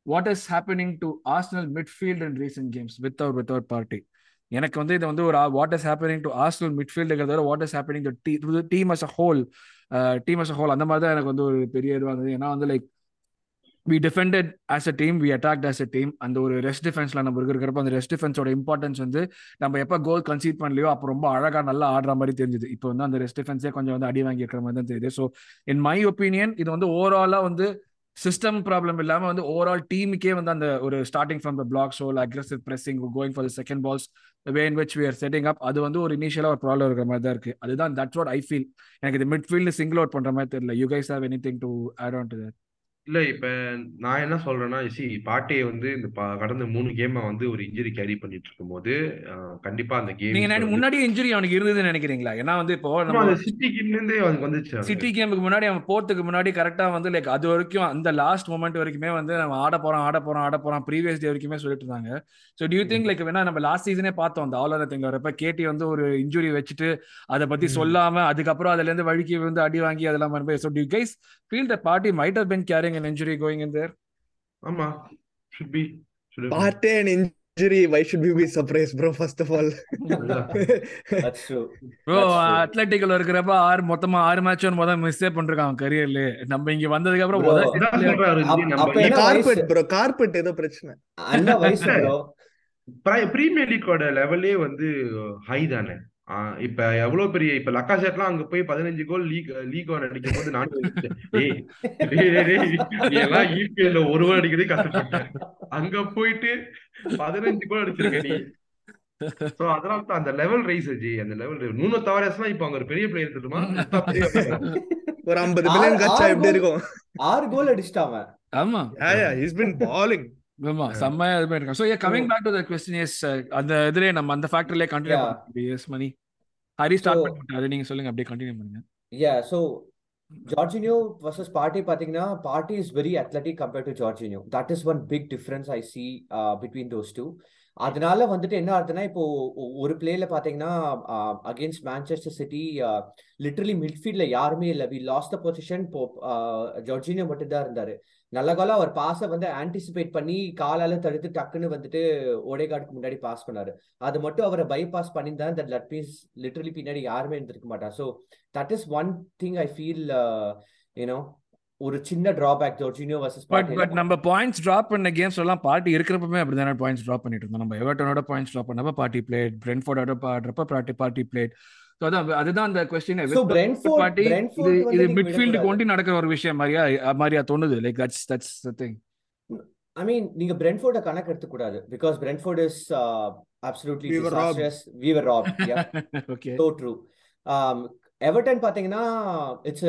What is happening to Arsenal midfield in recent games without without Partey எனக்கு வந்து இது வந்து ஒரு what is happening to Arsenal மிட்ஃபீல்டுங்கிறத what is happening to team as a whole team as a whole அந்த மாதிரி தான் எனக்கு வந்து ஒரு பெரிய இதுவாக இருந்தது. ஏன்னா வந்து like we defended as a team we attacked as a team அந்த ஒரு ரெஸ்ட் டிஃபென்ஸ்ல நம்ம இருக்கிறப்ப அந்த ரெஸ்ட் டிஃபென்ஸோட இம்பார்ட்டன்ஸ் வந்து நம்ம எப்போ கோல் கன்சீட் பண்ணலையோ அப்போ ரொம்ப அழகா நல்லா ஆடுற மாதிரி தெரிஞ்சுது. இப்போ வந்து அந்த ரெஸ்ட் டிஃபென்ஸே கொஞ்சம் வந்து அடி வாங்கி இருக்கிற மாதிரி தான் தெரியுது. ஸோ இன் மை ஒப்பீனியன் இது வந்து ஓவராலா வந்து சிஸ்டம் ப்ராப்ளம் இல்லாம வந்து ஓவரால் டீமுக்கே வந்து அந்த ஒரு starting from the block whole aggressive pressing going for the second balls way in which we are setting up அது வந்து ஒரு இனிஷியலா ஒரு ப்ராப்ளம் இருக்கிற மாதிரி தான் இருக்கு. அதுதான் தட்ஸ் வாட் ஐ ஃபீல் எனக்கு இது மிட்ஃபீல்டு சிங்கிள் அவுட் பண்ற மாதிரி தெரியல. You guys have any thing to add on to that இல்ல இப்ப நான் என்ன சொல்றேன்னா சி பாட்டியை வந்து இந்த ப- கடந்த மூணு கேமை வந்து ஒரு இன்ஜுரி கேரி பண்ணிட்டு இருக்கும்போது அஹ், கண்டிப்பா அந்த நீங்க கேம் நினை- முன்னாடியே இன்ஜுரி அவனுக்கு இருந்ததுன்னு நினைக்கிறீங்களா ஏன்னா வந்து இப்போ நம்ம அந்த சிட்டி கேம்ல இருந்தே அவனுக்கு வந்துச்சு. சிட்டி கேமுக்கு முன்னாடி அவன் போறதுக்கு முன்னாடி கரெக்டா வந்து லைக் அது வரைக்கும் அந்த லாஸ்ட் மொமெண்ட் வரைக்குமே வந்து நம்ம ஆட போறோம் ஆட போறோம் ஆட போறோம் ப்ரீவியஸ் டே வரைக்குமே சொல்லிட்டு இருந்தாங்க ஸோ டியூ திங்க் லைக் வேணா நம்ம லாஸ்ட் சீசனே பார்த்தோம் அந்த ஆல் திங் வரப்ப கேட்டி வந்து ஒரு இன்ஜுரி வச்சுட்டு அதை பத்தி ம். சொல்லாம அதுக்கப்புறம் அதுல இருந்து வழுக்கி வந்து அடி வாங்கி அதெல்லாம் so do you guys feel the Partey might have been carrying an injury going in there ஆமா should be should. Partey and injury, why should we be surprised, bro? First of all. That's true. Bro That's true. அத்லட்டிக்ல இருக்கிறப்ப ஆறு மொத்தமா ஆறு match முதல் மிஸ்ஸே பண்றான் கரியர்ல நம்ம இங்க வந்ததுக்கு அப்புறம் Bro, முதல் வயசு? bro. Carpet ஏதோ பிரச்சனை. அண்ணா வயசு ப்ரோ பிரீமியர் லீக்கோட லெவலே வந்து ஹை தானே இப்ப எவ்வளவு பெரிய இப்ப லக்காசெட்லாம் அங்க போய் பதினஞ்சு கோல் லீக் லீக் ஒன் அடிக்கும் போது நானும் யோசிச்சேன். டேய் டேய், டேய், டேய், நீ எல்லாம் இபிஎல்ல ஒரு கோல் அடிக்கிறதே கஷ்டப்பட்டேன் அங்க போயிட்டு பதினஞ்சு கோல் அடிச்சிருக்க நீ சோ அதனால தான் அந்த லெவல் ரைஸ் ஜி அந்த லெவல் நூனோ தவரஸ்லாம் இப்ப அங்க ஒரு பெரிய பிளேயர் இருக்குமா ஒரு 50 ஆறு- பில்லியன் கச்சா எப்படி. இருக்கும்? ஆறு கோல் அடிச்சிட்டான் அவன் ஆமா he's been balling. ஆமா செம்மையா இது பண்ணிருக்கான் so coming back to the question yes அந்த இதுலயே நம்ம அந்த ஃபேக்டர்லயே கண்டினியூ. பண்ணுவோம் yes Mani Hari start So- பண்ணிட்டு அது நீங்க சொல்லுங்க. அப்படியே கண்டினியூ பண்ணுங்க. Yeah, so Jorginho versus Partey பாத்தீங்கன்னா is very athletic compared to Jorginho. That is one big difference I see uh, between those two. அதனால வந்துட்டு என்ன ஆகுதுன்னா இப்போ ஒரு பிளேல பாத்தீங்கன்னா அகேன்ஸ்ட் மேன்செஸ்டர் சிட்டி லிட்டரலி மிட்ஃபீல்ட்ல யாருமே இல்லை. வி லாஸ்ட் த பொசிஷன் இப்போ ஜார்ஜினியோ மட்டும் தான் இருந்தாரு. நல்ல காலம் அவர் பாஸை வந்து ஆன்டிசிபேட் பண்ணி காலால தடுத்து டக்குன்னு வந்துட்டு ஓடேகார்டுக்கு முன்னாடி பாஸ் பண்ணாரு. அது மட்டும் அவரை பைபாஸ் பண்ணியிருந்தா தட் லட் மீன்ஸ் லிட்டரலி பின்னாடி யாருமே இருந்திருக்க மாட்டா so that is one thing I feel you know ஒரு சின்ன drawback Jorginho versus but but நம்ம பாயிண்ட்ஸ் டிராப் பண்ண கேம்ஸ் எல்லாம் பார்ட்டி இருக்கிறப்பமே அப்படிதானே பாயிண்ட்ஸ் டிராப் பண்ணிட்டு இருந்தோம். நம்ம எவர்டனோட பாயிண்ட்ஸ் டிராப் பண்ணப்ப பார்ட்டி பிளேட் பிரென்ஃபோர்டோட பாடுறப்ப பார்ட்டி பார்ட்டி பிளேட் ஸோ அதான் அதுதான் அந்த கொஸ்டின் So Brentford- பார்ட்டி இது இது மிட்ஃபீல்டுக்கு. ஒண்டி நடக்கிற ஒரு விஷயம் மாதிரியா மாதிரியா தோணுது. Like that's that's the thing I mean நீங்க பிரென்ஃபோர்ட கணக்கு எடுத்துக்க கூடாது. Because Brentford is absolutely We were robbed. Disastrous we were rob yeah okay so true. Um everton பாத்தீங்கன்னா it's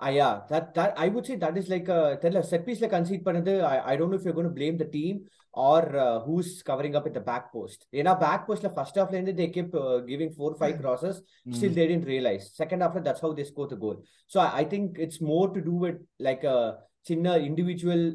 yeah that that i would say that is like a தெரியல set piece ல concede பண்ணது i i don't know if you're going to blame the team or uh, who's covering up at the back post ஏன்னா back post ல first half ல இருந்து they kept uh, giving four five crosses still they didn't realize second half that's how they scored the goal so I, I think it's more to do with like a சின்ன individual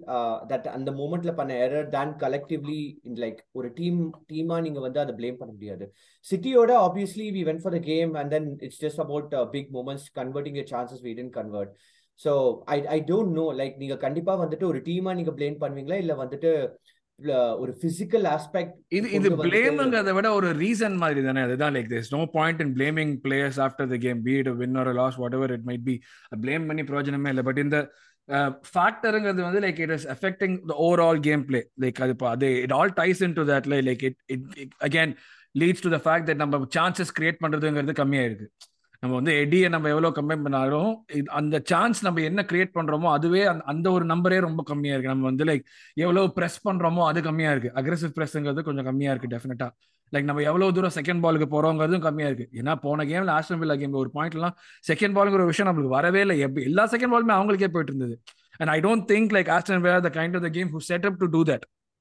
that அந்த மூமெண்ட்ல பண்ண error then collectively like ஒரு team டீமா நீங்க வந்து அதை blame பண்ண முடியாது. சிட்டியோட obviously we went for the game and then it's just about big moments converting chances we didn't convert so I I don't know like நீங்க கண்டிப்பா வந்துட்டு ஒரு டீமா நீங்க ப்ளேம் பண்ணுவீங்களா? இல்ல வந்துட்டு uh, ஒரு பிசிக்கல் ஆஸ்பெக்ட் இது இது பிளேம்ங்கிறத விட ஒரு ரீசன் மாதிரி தானே. அதுதான் like this no point in blaming players after the game be it win or lose whatever it might be blame பண்ணி பிரயோஜனமே இல்லை. பட் இந்த ஃபேக்டருங்கிறது வந்து like it is affecting the overall game play like அது இப்போ அது it all ties into that like it it again leads to the fact that நம்ம சான்சஸ் கிரியேட் பண்றதுங்கிறது கம்மியாயிருக்கு. நம்ம வந்து எடியை நம்ம எவ்வளோ கம்மி பண்ணாலும் அந்த சான்ஸ் நம்ம என்ன கிரியேட் பண்றோமோ அதுவே அந்த அந்த ஒரு நம்பரே ரொம்ப கம்மியா இருக்கு நம்ம வந்து லைக் எவ்வளவு ப்ரெஸ் பண்றோமோ அது கம்மியா இருக்கு அக்ரெசிவ் ப்ரெஸ்ஸுங்கிறது கொஞ்சம் கம்மியா இருக்கு டெஃபினட்டா லைக் நம்ம எவ்வளவு தூரம் செகண்ட் பாலுக்கு போறோங்கிறதும் கம்மியா இருக்கு. ஏன்னா போன கேம்ல ஆஸ்டன் வில்லா கேம் ஒரு பாயிண்ட்லாம் செகண்ட் பாலுங்கிற விஷயம் நம்மளுக்கு வரவே இல்லை. எல்லா செகண்ட் பாலுமே அவங்களுக்கே போயிட்டு இருந்தது. And I don't think like Aston Villa the kind of the game who set up to do that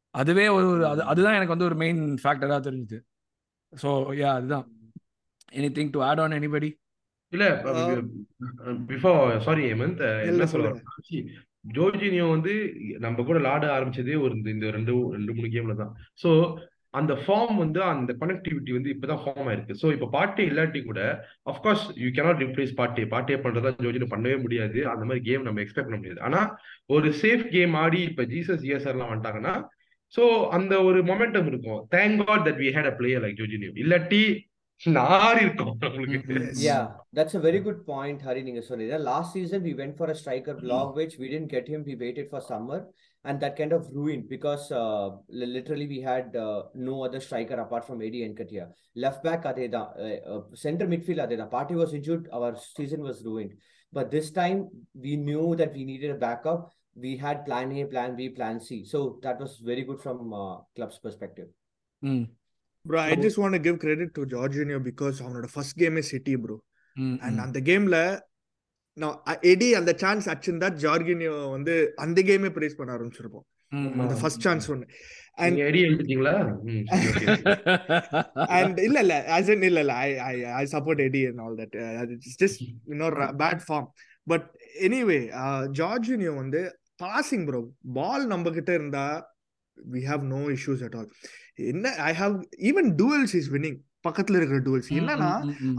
அதுவே ஒரு ஒரு- அது அதுதான் எனக்கு வந்து ஒரு மெயின் ஃபேக்டரா தெரிஞ்சுது. ஸோ யா அதுதான். Any thing to add on anybody இல்ல பிஃபோர் சாரி ஹேமந்த் என்ன. வரேன்னா, ஜோர்ஜினியோ வந்து நம்ம கூட விளாட ஆரம்பிச்சதே ஒரு இந்த ரெண்டு ரெண்டு மூணு கேம்ல தான். சோ அந்த ஃபார்ம் வந்து அந்த கனெக்டிவிட்டி வந்து இப்பதான் ஃபார்ம் ஆயிருக்கு. சோ இப்ப பாட்டே இல்லாட்டி கூட அஃப்கோர்ஸ் யூ கேனாட் ரிப்ளேஸ் பாட்டே. பாட்டே பண்றதா ஜோர்ஜினோ பண்ணவே முடியாது. அந்த மாதிரி கேம் நம்ம எக்ஸ்பெக்ட் பண்ண முடியாது. ஆனா ஒரு சேஃப் கேம் ஆடி இப்ப ஜீசஸ் இஎஸ்ஆர் எல்லாம் வந்துட்டாங்கன்னா சோ அந்த ஒரு மொமெண்டம் இருக்கும். Thank god that we had a player like Jorginho இல்லாட்டி நாரி இருக்கும் நம்மளுக்கு. Yes. Yeah, that's a very good point, Hari. நீங்க சொன்னீங்க last season we went for a striker block which we didn't get him. We waited for summer, and that kind of ruined because uh, li- literally we had uh, no other striker apart from Eddie Nketiah. Left back அதே தான் uh, uh, center midfield அதே தான் Party was injured, our season was ruined. But this time we knew that we needed a backup. We had plan A, plan B, plan C. So that was very good from uh, club's perspective. ம் Bro, I So- just want to give credit to Jorginho because அவனோட first கேமே city bro ம் and ம் அந்த கேம்ல நான் eddy அந்த chance அச்சிருந்தா ஜார்கினியோ வந்து அந்த கேமே பிரைஸ் பண்ண ஆரம்பிச்சிருப்போம். அந்த ஃபர்ஸ்ட் சான்ஸ் ஒன்னு அண்ட் இல்ல இல்ல as in இல்ல இல்ல I I I support Eddie and all that it's just இன்னொரு bad form but anyway Jorginho வந்து பாசிங் ப்ரோ பால் நம்ம கிட்ட இருந்தா we have no issues at all என்ன I have even duels is winning பக்கத்துல இருக்கிற டூல்ஸ் என்னன்னா.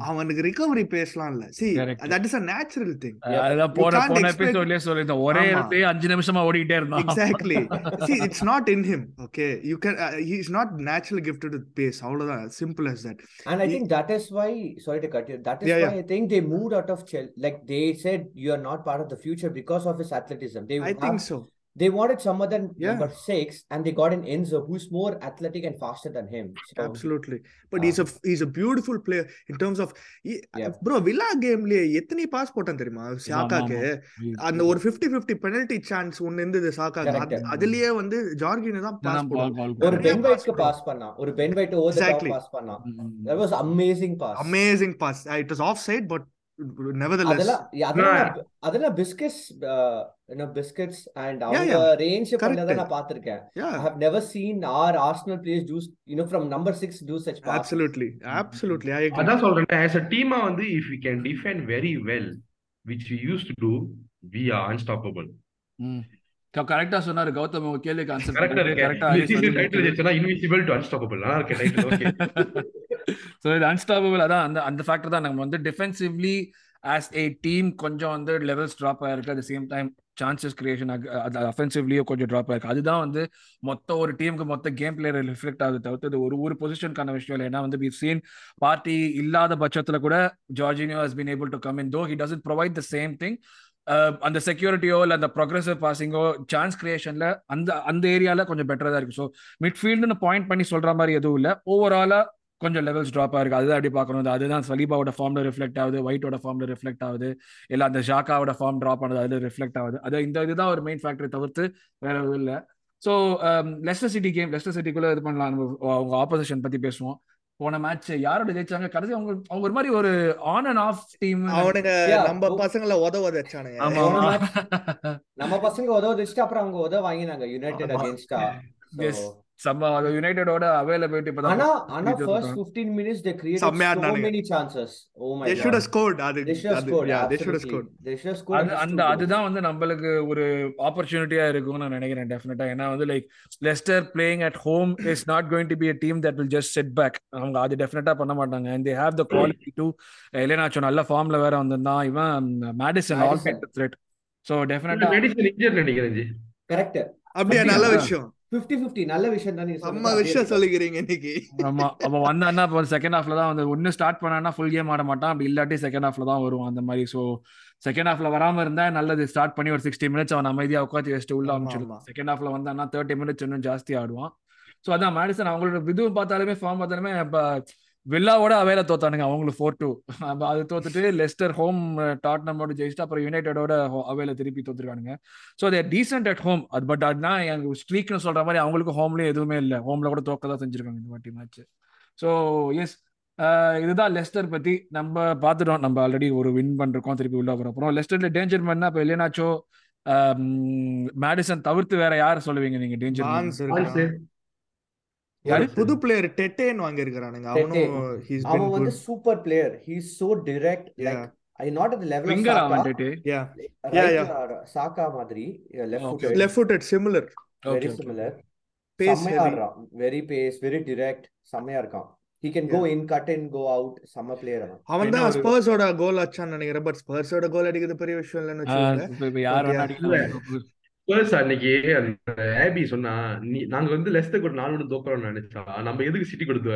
அவனுக்கு ரிகவரி பேசலாம் இல்ல see. That is a natural thing You போன போன எபிசோட்லயே சொல்லியிருந்தோம் ஒரே. இடத்தையே அஞ்சு நிமிஷமா ஓடிக்கிட்டே இருந்தான் exactly see it's not in him okay you can he is not natural gifted with pace அவ்வளவுதான் simple as that And I Ye- think that is why, sorry to cut you, that is Yeah, why I think they moved out of Chelsea. Like they said, you are not part of the future because of his athleticism. They I have, think so they wanted some other Yeah. number six, and they got an Enzo who's more athletic and faster than him. So absolutely but he's a he's a beautiful player in terms of Yeah. Bro Villa கேம்லயே எத்தனை pass போட்டான் தெரியுமா சாக்காக்கு அந்த ஒரு 50 50 penalty chance ஒன்னு இருந்தது சாக்காக்கு அதுலயே வந்து ஜார்கின் தான் பாஸ் போடுவான் ஒரு பென் வைட்க்கு. பாஸ் பண்ணான் ஒரு Ben White over the top. Pass பண்ணான் that was amazing pass amazing pass Uh, it was offside but nevertheless அதெல்லாம் பிஸ்கட்ஸ் and Yeah, அவங்க. ரேஞ்ச். பண்ணத நான் players do you know from number 6 do such passes. Absolutely. Absolutely. I agree. அதான் சொல்றேன் டீமா வந்து which we use to do we are unstoppable கரெக்டா சொன்னாரு கௌதம் உங்க கேள்விக்கு ஆன்சர் கரெக்டா இருக்கு கரெக்டா இந்த சீசன் டைட்டில் ஜெயிச்சனா இன்விசிபிள் டு அன்ஸ்டாப்பபிள் நல்லா இருக்கு டைட்டில் ஓகே ஸோ இது அன்ஸ்டாபபிள் அதான். அந்த அந்த ஃபேக்டர் தான். நம்ம வந்து டிஃபென்சிவ்லி ஆஸ் ஏ டீம் கொஞ்சம் வந்து லெவல்ஸ் ட்ராப் ஆயிருக்கு. At same time chances creation அது அஃபென்சிவ்லியோ கொஞ்சம் ட்ராப் ஆயிருக்கு. அதுதான் வந்து மொத்த ஒரு டீமுக்கு மொத்த கேம் பிளேயர் ரிஃப்ளெக்ட் ஆகுது தவிர்த்து இது ஒரு ஒரு பொசிஷனுக்கான விஷயம் இல்லை. ஏன்னா வந்து வி சீன் பார்ட்டி இல்லாத பட்சத்தில் கூட Jorginho has been able to come in though he doesn't provide the same thing அந்த செக்யூரிட்டியோ இல்லை அந்த ப்ரொக்ரெசிவ் பாசிங்கோ சான்ஸ் கிரியேஷன்ல அந்த அந்த ஏரியால கொஞ்சம் பெட்டரா தான் இருக்கு. ஸோ மிட்ஃபீல்டுன்னு பாயிண்ட் பண்ணி சொல்ற மாதிரி எதுவும் இல்லை. ஓவராலா கொஞ்சம் லெவல்ஸ் ட்ராப் ஆயிருக்கு. அதுதான் எப்படி பார்க்கணும்? அதுதான் சலீபாவோட ஃபார்ம்ல ரிஃப்ளெக்ட் ஆகுது ஒயிட்டோட ஃபார்ம்ல ரிஃப்ளெக்ட் ஆகுது இல்லை அந்த ஷாக்காவோட ஃபார்ம் ட்ராப் ஆனது அதுல ரிஃப்ளெக்ட் ஆகுது. அது இந்த இதுதான் ஒரு மெயின் ஃபேக்டரை தவிர்த்து வேற எதுவும் இல்லை. So Leicester City game Leicester சிட்டிக்குள்ள இது பண்ணலாம். நம்ம அவங்க ஆப்போசிஷன் பத்தி பேசுவோம். போன மேட்ச் யாரோட ஜெயிச்சாங்க? கடைசி அவங்க அவங்க ஒரு மாதிரி ஒரு ஆன் அண்ட் ஆஃப் டீம் அவனுங்க நம்ம பசங்கள உத உத வச்சானுங்க நம்ம பசங்க உதவ வச்சுட்டு அப்புறம் அவங்க உதவ வாங்கினாங்க. யுனைடெட். அகேன்ஸ்டா. செம்ம அது யுனைடெடோட அவைலபிலிட்டி இப்பதான் ஆனா ஆனா இது ஃபர்ஸ்ட் சொல்றாங்க. 15 minutes they created செம்மையா so ஆடினானுங்க. many chances. Oh my they god should have scored. அது they should have அது- scored yeah they should have absolutely. scored. They should have scored அது at least அந்த two goals. அதுதான் வந்து நம்மளுக்கு ஒரு ஆப்பர்ச்சுனிட்டியா இருக்கும்னு நான் நினைக்கிறேன் டெஃபினட்டா ஏன்னா வந்து like Leicester playing at home is not going to be a team that will just set back அவங்க அது டெஃபினட்டா பண்ண மாட்டாங்க. And they have the quality to Iheanacho நல்ல ஃபார்ம்ல வேற வந்திருந்தான். இவன் மேடிசன் ஆல். த்ரெட் ஸோ டெஃபினட்டா மெடிசன் இன்ஜர் நினைக்கிறேன் அப்படியா நல்ல? விஷயம். 50 50 நல்ல விஷயம் தான் செம்ம விஷயம். சொல்லிக்கிறீங்க இன்னைக்கு. ஆமா அப்ப வந்தான்னா இப்போ செகண்ட் ஹாஃப்ல தான் வந்து ஒன்னு ஸ்டார்ட் பண்ணான்னா ஃபுல் கேம் ஆட மாட்டான். அப்படி இல்லாட்டி செகண்ட் ஹாஃப்ல தான் வருவான் அந்த மாதிரி. ஸோ செகண்ட் ஹாஃப்ல வராம இருந்தா நல்லது. ஸ்டார்ட் பண்ணி ஒரு சிக்ஸ்டி மினிட்ஸ் அவன் அமைதியா உட்காந்து வச்சுட்டு உள்ள ஆமா. செகண்ட் ஹாஃப்ல வந்தான்னா தேர்ட்டி மினிட்ஸ் இன்னும் ஜாஸ்தி ஆடுவான். ஸோ அதான் மேடிசன் அவங்களோட இது பார்த்தாலுமே ஃபார்ம் பார்த்தாலுமே இப்போ வில்லாவோட அவையில தோத்தானுங்க அவங்களுக்கு ஃபோர் டூ அது தோத்துட்டு லெஸ்டர் ஹோம் டாட்னமோட ஜெயிச்சுட்டு அப்புறம் யுனைடெடோட அவையில திருப்பி தோத்துருக்கானுங்க. So there decent at home அது பட் அதுதான் எங்க ஸ்ட்ரீக்னு சொல்ற மாதிரி அவங்களுக்கு ஹோம்லயும் எதுவுமே இல்லை. ஹோம்ல கூட தோக்க தான் செஞ்சிருக்காங்க இந்த வாட்டி மேட்ச் ஸோ எஸ் இதுதான் லெஸ்டர் பத்தி நம்ம பார்த்துட்டோம். நம்ம ஆல்ரெடி ஒரு வின் பண்ணிருக்கோம் திருப்பி உள்ள வர அப்புறம் லெஸ்டர்ல டேஞ்சர் மேன்னா இப்போ இல்லைனாச்சோ மேடிசன் தவிர்த்து வேற யார் சொல்லுவீங்க நீங்க? Danger Barnes Barnes. இருக்கான் யாரு? ஒரு புது பிளேயர் டெட்டேன்னு வாங்கி இருக்கானுங்க அவனும் ஹீஸ் அவன் வந்து super player he is so direct like I not at the level Saka வந்துட்டு. Yeah right yeah. சாக்கா மாதிரி left. Foot left footed similar very similar pace very pace very direct செம்மையா இருக்கான் he can go in cut go out செம்ம player அவன். அவன் தான் ஸ்பர்ஸோட கோல் அடிச்சான்னு நினைக்கிறேன் but ஸ்பர்ஸோட கோல் அடிக்கிறது பெரிய விஷயம் இல்லைன்னு வச்சுக்கோங்க யார் ஸ்பர்ஸ் அன்னைக்கு அந்த ஆபி சொன்னா நீ நாங்க வந்து லெஸ்டர் கூட நாலு ஒன்று தோக்குறோம்னு நினைச்சா நம்ம எதுக்கு சிட்டி கொடுத்து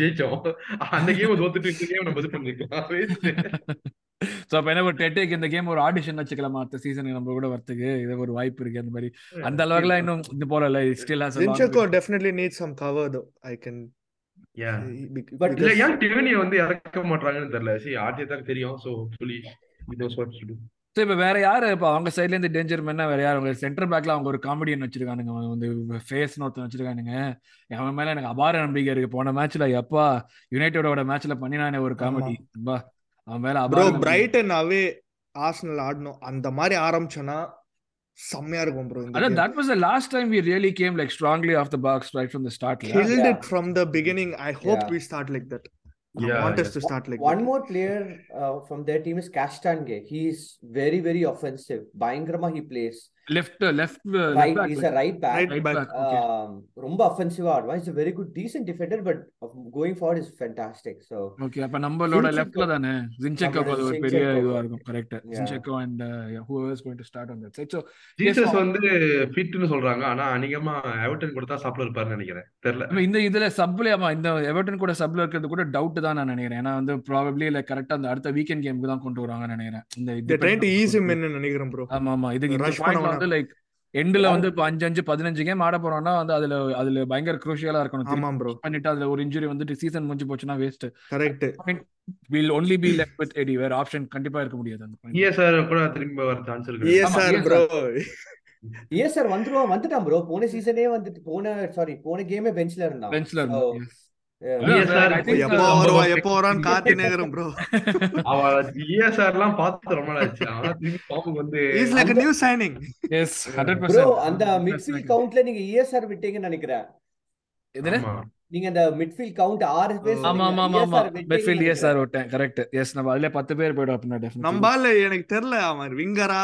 ஜெயிச்சோம்? அந்த கேம் தோத்துட்டு கேம் நம்ம இது பண்ணிருக்கோம். சோ அப்ப என்ன ஒரு டெட்டேக் இந்த கேம் ஒரு ஆடிஷன் வச்சுக்கலாமா? அடுத்த சீசனுக்கு நம்ம கூட வரதுக்கு இது ஒரு வாய்ப்பு இருக்கு அந்த மாதிரி. அந்த அளவுக்குலாம் இன்னும் இது போல இல்ல still has Zinchenko definitely need some cover though I can. But இல்ல ஏன் டிவனிய வந்து இறக்க மாட்டாங்கன்னு தெரியல. சரி ஆர்டிதான் தெரியும் சோ சொல்லி what to do. சோ இப்ப வேற யாரு? இப்ப அவங்க சைடுல இருந்து டேஞ்சர் மேனா வேற யாரு? அவங்க சென்டர் பேக்ல அவங்க ஒரு காமெடியன் வச்சிருக்கானுங்க. வந்து ஃபேஸ் ஒருத்தன் வச்சிருக்கானுங்க. அவன் மேல எனக்கு அபார நம்பிக்கை இருக்கு. போன மேட்ச்ல எப்பா யுனைடெடோட மேட்ச்ல பண்ணினானே ஒரு காமெடி பா அவன் மேல ப்ரோ அபார. பிரைட்டன் அவே ஆர்சனல் ஆடணும். அந்த மாதிரி ஆரம்பிச்சோன்னா செம்மையா இருக்கும் ப்ரோ அதான் that was the last time we really came like strongly off the box right from the start yeah. killed Yeah. it from the beginning. I hope Yeah. we start like that i Yeah, want us to start like One that more player uh, from their team is Castange. He is very, very offensive. Bayangrama he plays. Left left Right, left back he's a right back. Right right back. Back okay Um, ரொம்ப offensive ஆடுவான். He's a very good, decent defender, but going forward is fantastic. So, okay அப்ப நம்மளோட. லெஃப்ட்ல தானே நம்மளோட அது ஒரு பெரிய. இதுவா இருக்கும் correct. Zinchenko and whoever is going to start on that side so Jesus வந்து ஃபிட்னு சொல்றாங்க ஆனா அநேகமா எவர்டன் கொடுத்தா சாப்பிட இருப்பாருன்னு நினைக்கிறேன் தெரியல இந்த இதுல சப்ல ஆமா இந்த எவர்டன் கூட சப்ல இருக்கிறது கூட டவுட் தான் நான் நினைக்கிறேன் ஏன்னா வந்து ப்ராபப்ளி லைக் கரெக்டா அந்த அடுத்த வீக்கெண்ட் கேமுக்கு தான் கொண்டு வருவாங்கன்னு நினைக்கிறேன் இந்த ease him in நினைக்கிறேன் ப்ரோ ஆமா ஆமா இதுக்கு வந்து லைக் எண்ட்ல வந்து இப்போ அஞ்சு அஞ்சு பதினஞ்சு கேம் ஆட போறோம்னா வந்து அதுல அதுல பயங்கர குரூஷியலா இருக்கணும். ஆமாம் ப்ரோ பண்ணிட்டு அதுல ஒரு இன்ஜுரி வந்துட்டு சீசன் முடிஞ்சு போச்சுன்னா waste correct will only be left with Eddie வேற ஆப்ஷன் கண்டிப்பா இருக்க முடியாது அந்த. இஎஸ்ஆர் கூட திரும்பி வர சான்ஸ் இருக்கு. Yes sir yes, bro yes sir. வந்துருவான் வந்துட்டான் ப்ரோ போன சீசனே வந்துட்டு போன சாரி போன கேமே பெஞ்ச்ல இருந்தான். பெஞ்ச்ல இருந்தான் எப்போ வருவா எப்போ வருவான்னு காத்து நேரம் ப்ரோ இஎஸ்ஆர் எல்லாம் பார்த்து ரொம்ப நாள் ஆச்சு ஆனா திரும்பி பாம்புக்கு வந்து is like new signing yes 100% bro அந்த மிட்ஃபீல்ட் கவுண்ட்ல நீங்க இஎஸ்ஆர் விட்டீங்கன்னு நினைக்கிறேன். நீங்க அந்த மிட்ஃபீல்ட் கவுண்ட் ஆறு பேர் ஆமா ஆமா ஆமா பெட்ஃபீல்ட் எஸ் சார். விட்டேன். கரெக்ட் எஸ் நம்ம அதுல பத்து பேர் போயிடும் அப்படின்னா டெஃபினெட்லி நம்பால எனக்கு தெரியல அவன் விங்கரா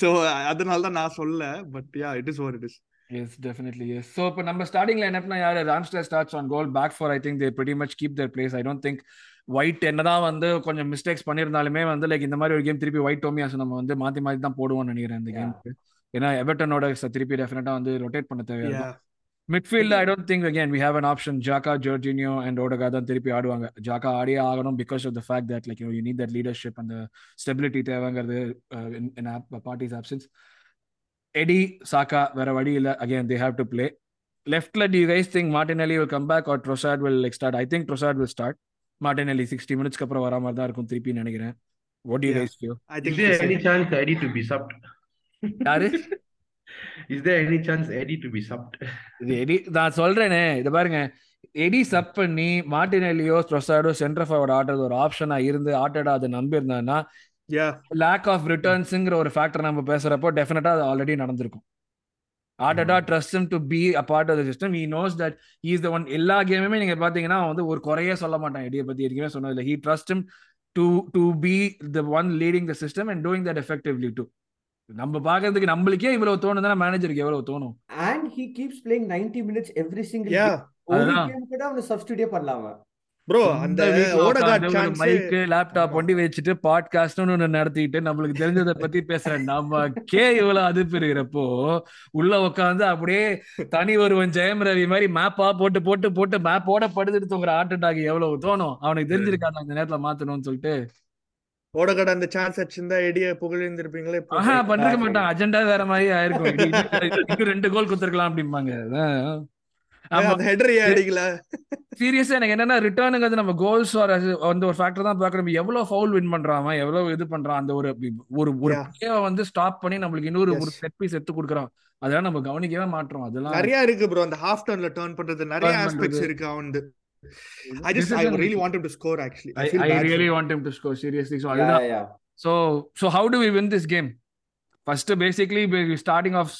சோ அதனால தான் நான் சொல்ல but yeah it is what it is Yes, definitely. Yes. So, இப்போ நம்ம ஸ்டார்டிங் லைனப்னா யாரு? Ramsdale starts on goal back four I think they pretty much keep their place I don't think White என்னதான் வந்து கொஞ்சம் மிஸ்டேக்ஸ் பண்ணியிருந்தாலுமே வந்து like இந்த மாதிரி ஒரு கேம் திருப்பி ஒயிட் டோமியாஸ் நம்ம வந்து மாத்தி மாத்தி தான் போடுவோம்னு நினைக்கிறேன் இந்த. கேமுக்கு ஏன்னா எவர்டனோட திருப்பி டெஃபினட்டா வந்து ரொட்டேட் பண்ண தேவையா மிட்ஃபீல்ட்ல I don't think again we have an option Xhaka Jorginho and Odegaard தான் திருப்பி ஆடுவாங்க. ஜாக்கா ஆடியே ஆகணும் because of the fact that like you need that leadership அந்த ஸ்டெபிலிட்டி தேவைங்கிறது பார்ட்டிஸ் ஆப்ஷன்ஸ் எடி சாக்கா வேற வழி இல்ல. Again they have to play லெஃப்ட்ல do you guys think Martinelli will come back or Trossard will like start I think Trossard will start Martinelli sixty மினிட்ஸ்க்கு அப்புறம் வர மாதிரி தான் இருக்கும் திருப்பி நினைக்கிறேன். What you Yeah. Guys few I think there any chance Eddie to be subbed? யாரு? <laughs> Is there any chance Eddie to be subbed? இது எடி நான் சொல்றேனே இத பாருங்க. எடி சப் பண்ணி மார்டினெல்லியோ சென்டர் ஃபார்வர்ட் ஆடுறது ஒரு ஆப்ஷனா இருந்து ஆட்டடா அதை நம்பி யா லேக் ஆஃப் ரிட்டர்ன்ஸுங்கிற ஒரு ஃபேக்டர் நம்ம பேசுறப்போ டெஃபினட்டா அது ஆல்ரெடி நடந்திருக்கும். ஆட்டடா trust to be a part of the system he knows that is the one எல்லா கேமுமே நீங்க பாத்தீங்கன்னா வந்து ஒரு குறையே சொல்ல மாட்டான். எடியை பத்தி எதுவுமே சொன்னதில்ல. He trust to to be the one leading the system and doing that effectively to நம்ம பாக்குறதுக்கு நம்மளுக்கே இவ்வளவு தோணுதுன்னா மேனேஜருக்கு எவ்வளவு தோணும்? And he keeps playing 90 minutes every single yeah game. ஒரு அதுதான். கேம் கூட அவனை சப்ஸ்டிடியூட் பண்ணலாம ப்ரோ அந்த ஓடகார்ட் சான்ஸ் மைக் லேப்டாப் ஒண்டி வச்சுட்டு பாட்காஸ்ட்னு ஒண்ணு நடத்திட்டு நம்மளுக்கு தெரிஞ்சதை பத்தி பேசுறேன். நம்ம கே இவ்வளவு அது இருக்கிறப்போ உள்ள உட்காந்து அப்படியே தனி ஒருவன் ஜெயம் ரவி மாதிரி மேப்பா போட்டு போட்டு போட்டு மேப்போட படுத்துட்டு தூங்குற ஆட்டுட்டாக்கு எவ்வளவு தோணும்? அவனுக்கு தெரிஞ்சிருக்காது அந்த நேரத்துல மாத்தணும்னு சொல்லிட்டு? ஓடகார்ட் அந்த சான்ஸ் வச்சிருந்தா எடிய புகழ்ந்திருப்பீங்களே பண்ணிருக்க மாட்டான். அஜெண்டா வேற மாதிரி ஆயிருக்கும். ரெண்டு கோல் குத்துருக்கலாம் அப்படிம்பாங்க. சீரியஸா எனக்கு என்னன்னா ரிட்டர்னுங்கிறது நம்ம கோல்ஸ் வந்து ஒரு ஃபேக்டர் தான் பார்க்கணும் எவ்வளவு ஃபவுல் வின் பண்றான் அவன் எவ்வளவு இது பண்றான் அந்த ஒரு ஒரு ஒரு வந்து ஸ்டாப் பண்ணி நம்மளுக்கு இன்னொரு. ஒரு செட் பீஸ் எடுத்து கொடுக்குறான். அதெல்லாம் நம்ம கவனிக்கவே மாட்டோம். அதெல்லாம் நிறைய இருக்கு ப்ரோ அந்த ஹாஃப் டர்ன்ல டர்ன் பண்றது நிறைய ஆஸ்பெக்ட்ஸ். இருக்கு அவன் just I Decision- really want him to score actually. I, I I really want him to score seriously. So yeah, அதுதான். yeah. so so how do we win this game? First basically starting off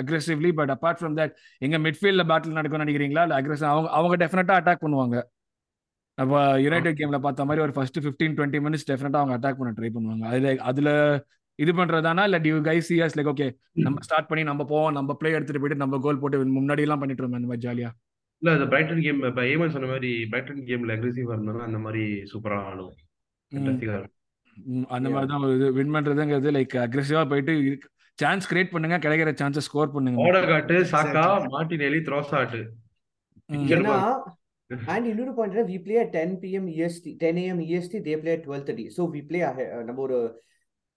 aggressively but apart from that எங்க மிட்ஃபீல்ட்ல battle நடக்கும்னு நினைக்கிறீங்களா? இல்ல aggressive அவங்க அவங்க டெஃபினட்டா attack பண்ணுவாங்க. அப்ப யுனைடெட் கேம்ல பார்த்த மாதிரி ஒரு ஃபர்ஸ்ட் ஃபிஃப்டீன் டுவெண்ட்டி மினிட்ஸ் டெஃபினட்டா அவங்க அட்டாக் பண்ண ட்ரை பண்ணுவாங்க. அதுல அதுல இது பண்றதானா? இல்ல do you guys cheers like okay நம்ம ஸ்டார்ட் பண்ணி நம்ம போவோம் நம்ம பிளே எடுத்துட்டு போயிட்டு நம்ம கோல் போட்டு முன்னாடி எல்லாம் பண்ணிட்டு இருந்தோம் அந்த மாதிரி ஜாலியா இல்ல அந்த பிரைட்டன் கேம் இப்ப ஏமன் சொன்ன மாதிரி பிரைட்டன் கேம்ல அக்ரெசிவா இருந்தாலும் அந்த மாதிரி சூப்பரா ஆடும் அந்த Yeah. மாதிரி தான் ஒரு இது வின் பண்றதுங்கிறது லைக் அக்ரெசிவா போயிட்டு சான்ஸ் கிரியேட் பண்ணுங்க கிடைக்கிற சான்ஸை ஸ்கோர் பண்ணுங்க ஓடகாட்டு சாக்கா. மார்டினெலி த்ரோசாட்டு ம். ஏன்னா and இன்னொரு point we play at 10 pm EST 10 am EST they play at 12:30 so we play ahead, uh, நம்ம ஒரு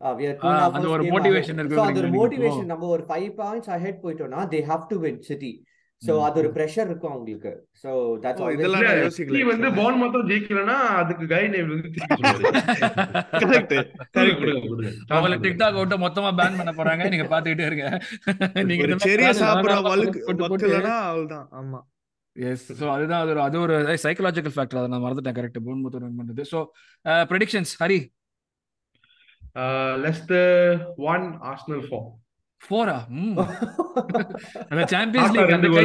uh, அந்த ahead. இருக்கு ஒரு motivation இப்போ. நம்ம ஒரு 5 points ahead போயிட்டோம்னா they have to win city so ம். அது ஒரு pressure இருக்கும் அவங்களுக்கு. So that's ஓ, always இதெல்லாம் யோசிக்கல நீ வந்து. பால் மட்டும் ஜெயிக்கலன்னா அதுக்கு கை நேம் வந்து கொடுங்க. அவங்கள டிக்டாக் விட்டு மொத்தமா பேன் பண்ண போறாங்க. நீங்க பாத்துக்கிட்டே இருங்க. நீங்க செரிய சாப்பிடுற வழுக்கு வக்கலனா அவள்தான். ஆமா. எஸ் ஸோ அதுதான் அது ஒரு அது ஒரு சைக்கலாஜிக்கல் ஃபேக்டர் அதை நான் மறந்துட்டேன். கரெக்ட் போன் மொத்தம் வின் பண்றது. So predictions Hari. Uh, Leicester one, Arsenal four. ஃபோரா ம். அந்த சாம்பியன்ஸ் லீக் அந்த கை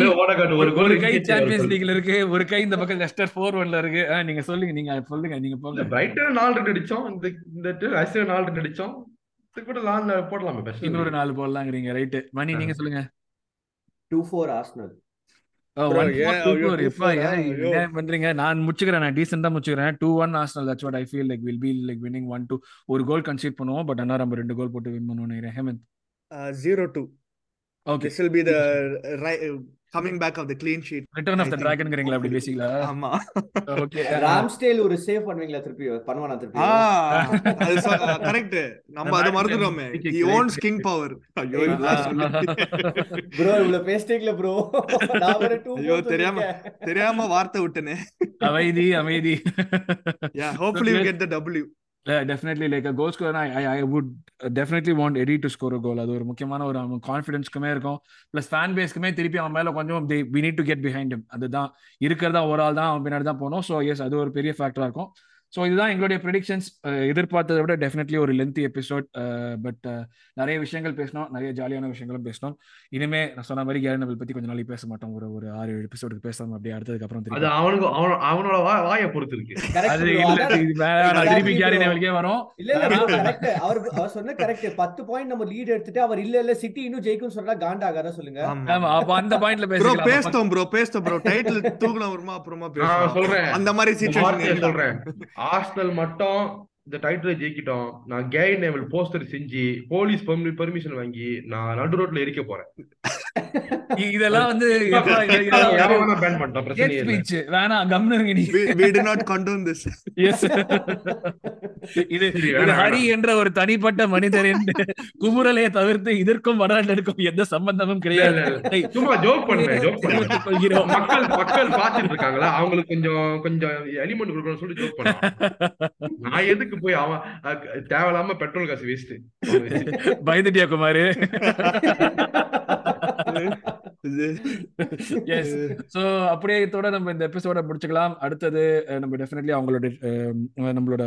ஒரு கை சாம்பியன்ஸ். லீக்ல இருக்கு. ஒரு கை இந்த பக்கம் லெஸ்டர் ஃபோர் ஒன்ல இருக்கு. ஆ, நீங்க சொல்லுங்க நீங்க சொல்லுங்க நீங்க போங்க. பிரைட்டன் நாலு ரன் அடிச்சோம் இந்த இந்த ஆஸ்திரேலியா நாலு ரன் அடிச்சோம். கூட லான் போடலாமே இன்னொரு. நாலு போடலாங்கிறீங்க ரைட்டு மணி நீங்க சொல்லுங்க. Two four Arsenal Bro, one ஏன் ஃபோர் டூ ஐயோ, ஃபோர் two எப்பா four ஆ? ஏன் ஐயோ. என்ன பண்றீங்க? நான் முடிச்சுக்கிறேன் நான் டீசெண்டா முடிச்சுக்கிறேன். Two one Arsenal that's what I feel like will be like winning one two ஒரு கோல் கன்சீட் பண்ணுவோம் பட் அண்ணா நம்ம ரெண்டு கோல் போட்டு வின் பண்ணுவோம் Hemant zero two okay this will be the coming back of the clean sheet return of the. டிராகன்ங்கிறீங்களா அப்படி பேசிக்கலா? ஆமா. Okay <laughs> Ramsdale ஒரு சேவ் பண்ணுவீங்களா திருப்பி? பண்ணுவானா திருப்பி? ஆ அது கரெக்ட் நம்ம அதை மறந்துட்டோமே he owns king power. ஐயோ ப்ரோ <laughs> இவ்வளவு பேசிட்டீங்களா ப்ரோ நான் வேற டூ ஐயோ, தெரியாம. தெரியாம வார்த்தை விட்டனே அமைதி அமைதி. Yeah hopefully we get the w definitely like goal score I I would definitely want Eddie to score goal அது ஒரு முக்கியமான ஒரு um, அவன் கான்ஃபிடன்ஸ்க்குமே இருக்கும். ப்ளஸ் ஃபேன் பேஸ்க்குமே திருப்பி அவன் மேல கொஞ்சம் we need to get behind him. அதுதான். இருக்கிறதா ஒரு ஆள் தான் அவன் பின்னாடி தான் போனோம் ஸோ எஸ் அது ஒரு பெரிய ஃபேக்டரா இருக்கும். ஸோ இதுதான் எங்களுடைய ப்ரெடிக்ஷன்ஸ் எதிர்பார்த்ததை விட டெஃபினெட்லி ஒரு லென்த்தி எபிசோட் பட் நிறைய விஷயங்கள் பேசணும் நிறைய ஜாலியான விஷயங்களும் பேசணும் இனிமே நான் சொன்ன மாதிரி கேரி நபல் பத்தி கொஞ்ச நாளைக்கு பேச மாட்டோம். ஒரு ஒரு ஆறு ஏழு எபிசோடுக்கு பேசாம அப்படியே அடுத்ததுக்கு அப்புறம் அது திருப்பி அவனுக்கு அவன- அவனோட வா- வாயை பொறுத்து இருக்கு <laughs> அது இல்ல இது வேற நான் திருப்பி கேரி வரும். இல்ல அவர் அவர் சொன்ன கரெக்ட் பத்து பாயிண்ட் நம்ம லீட் எடுத்துட்டு அவர் இல்ல இல்ல சிட்டி இன்னும் ஜெயிக்கும் சொன்னா காண்டாகாரா சொல்லுங்க. ஆமா. ஆமா அப்ப அந்த பாயிண்ட்ல ப்ரோ பேசிக்கலாம். பேஸ்தோம் ப்ரோ பேஸ்தோம் ப்ரோ டைட்டில் தூக்கலாம் வருமா அப்புறமா நான் பேசலாம். சொல்றேன். அந்த மாதிரி சுச்சுவேஷன் சொல்றேன். ஆர்ஸ்னல் மட்டும் இந்த டைட்டில் ஜெயிக்கிட்டோம். நான் கேரி நேவல் போஸ்டர் செஞ்சு போலீஸ் பெர்மிஷன் வாங்கி நான் நடு ரோட்ல எரிக்க போறேன். இதெல்லாம் வந்து. வேணாம் கம்னு இருங்க நீ we, do not condone this. Yes. இது ஹரி. என்ற ஒரு தனிப்பட்ட மனிதரின் குமுறலை தவிர்த்து இதற்கும் வடநாட்டுக்கும் எந்த சம்பந்தமும் கிடையாது. சும்மா ஜோக் கொள்கிறோம் மக்கள் மக்கள் பாத்துட்டு இருக்காங்களா? அவங்களுக்கு கொஞ்சம் கொஞ்சம் எலிமெண்ட் கொடுக்கணும்னு சொல்லி ஜோக் பண்ணுவான். நான் எதுக்கு போய் அவன் தேவையில்லாம பெட்ரோல் காசு வேஸ்ட் பயந்துட்டியா குமாரு? எஸ் சோ அப்படியே இதோட நம்ம இந்த எபிசோட முடிச்சுக்கலாம். அடுத்தது நம்ம டெஃபினெட்லி அவங்களோட நம்மளோட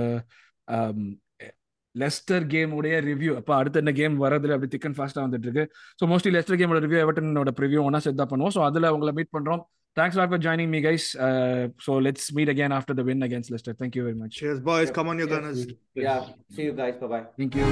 லெஸ்டர் கேம் உடைய ரிவ்யூ அப்ப அடுத்த என்ன கேம் வரதுல அப்படி திக் அண்ட் ஃபாஸ்டா வந்துட்டு இருக்கு ஸோ மோஸ்ட்லி லெஸ்டர் கேமோட ரிவ்யூ எவர்டனோட ப்ரிவியூ ஒன்னா செட் தான் பண்ணுவோம். ஸோ அதுல உங்களை மீட் பண்றோம். Thanks for joining me guys so let's meet again after the win against Leicester thank you very much cheers boys. Come on you gunners. Yeah. See you guys. Bye bye thank you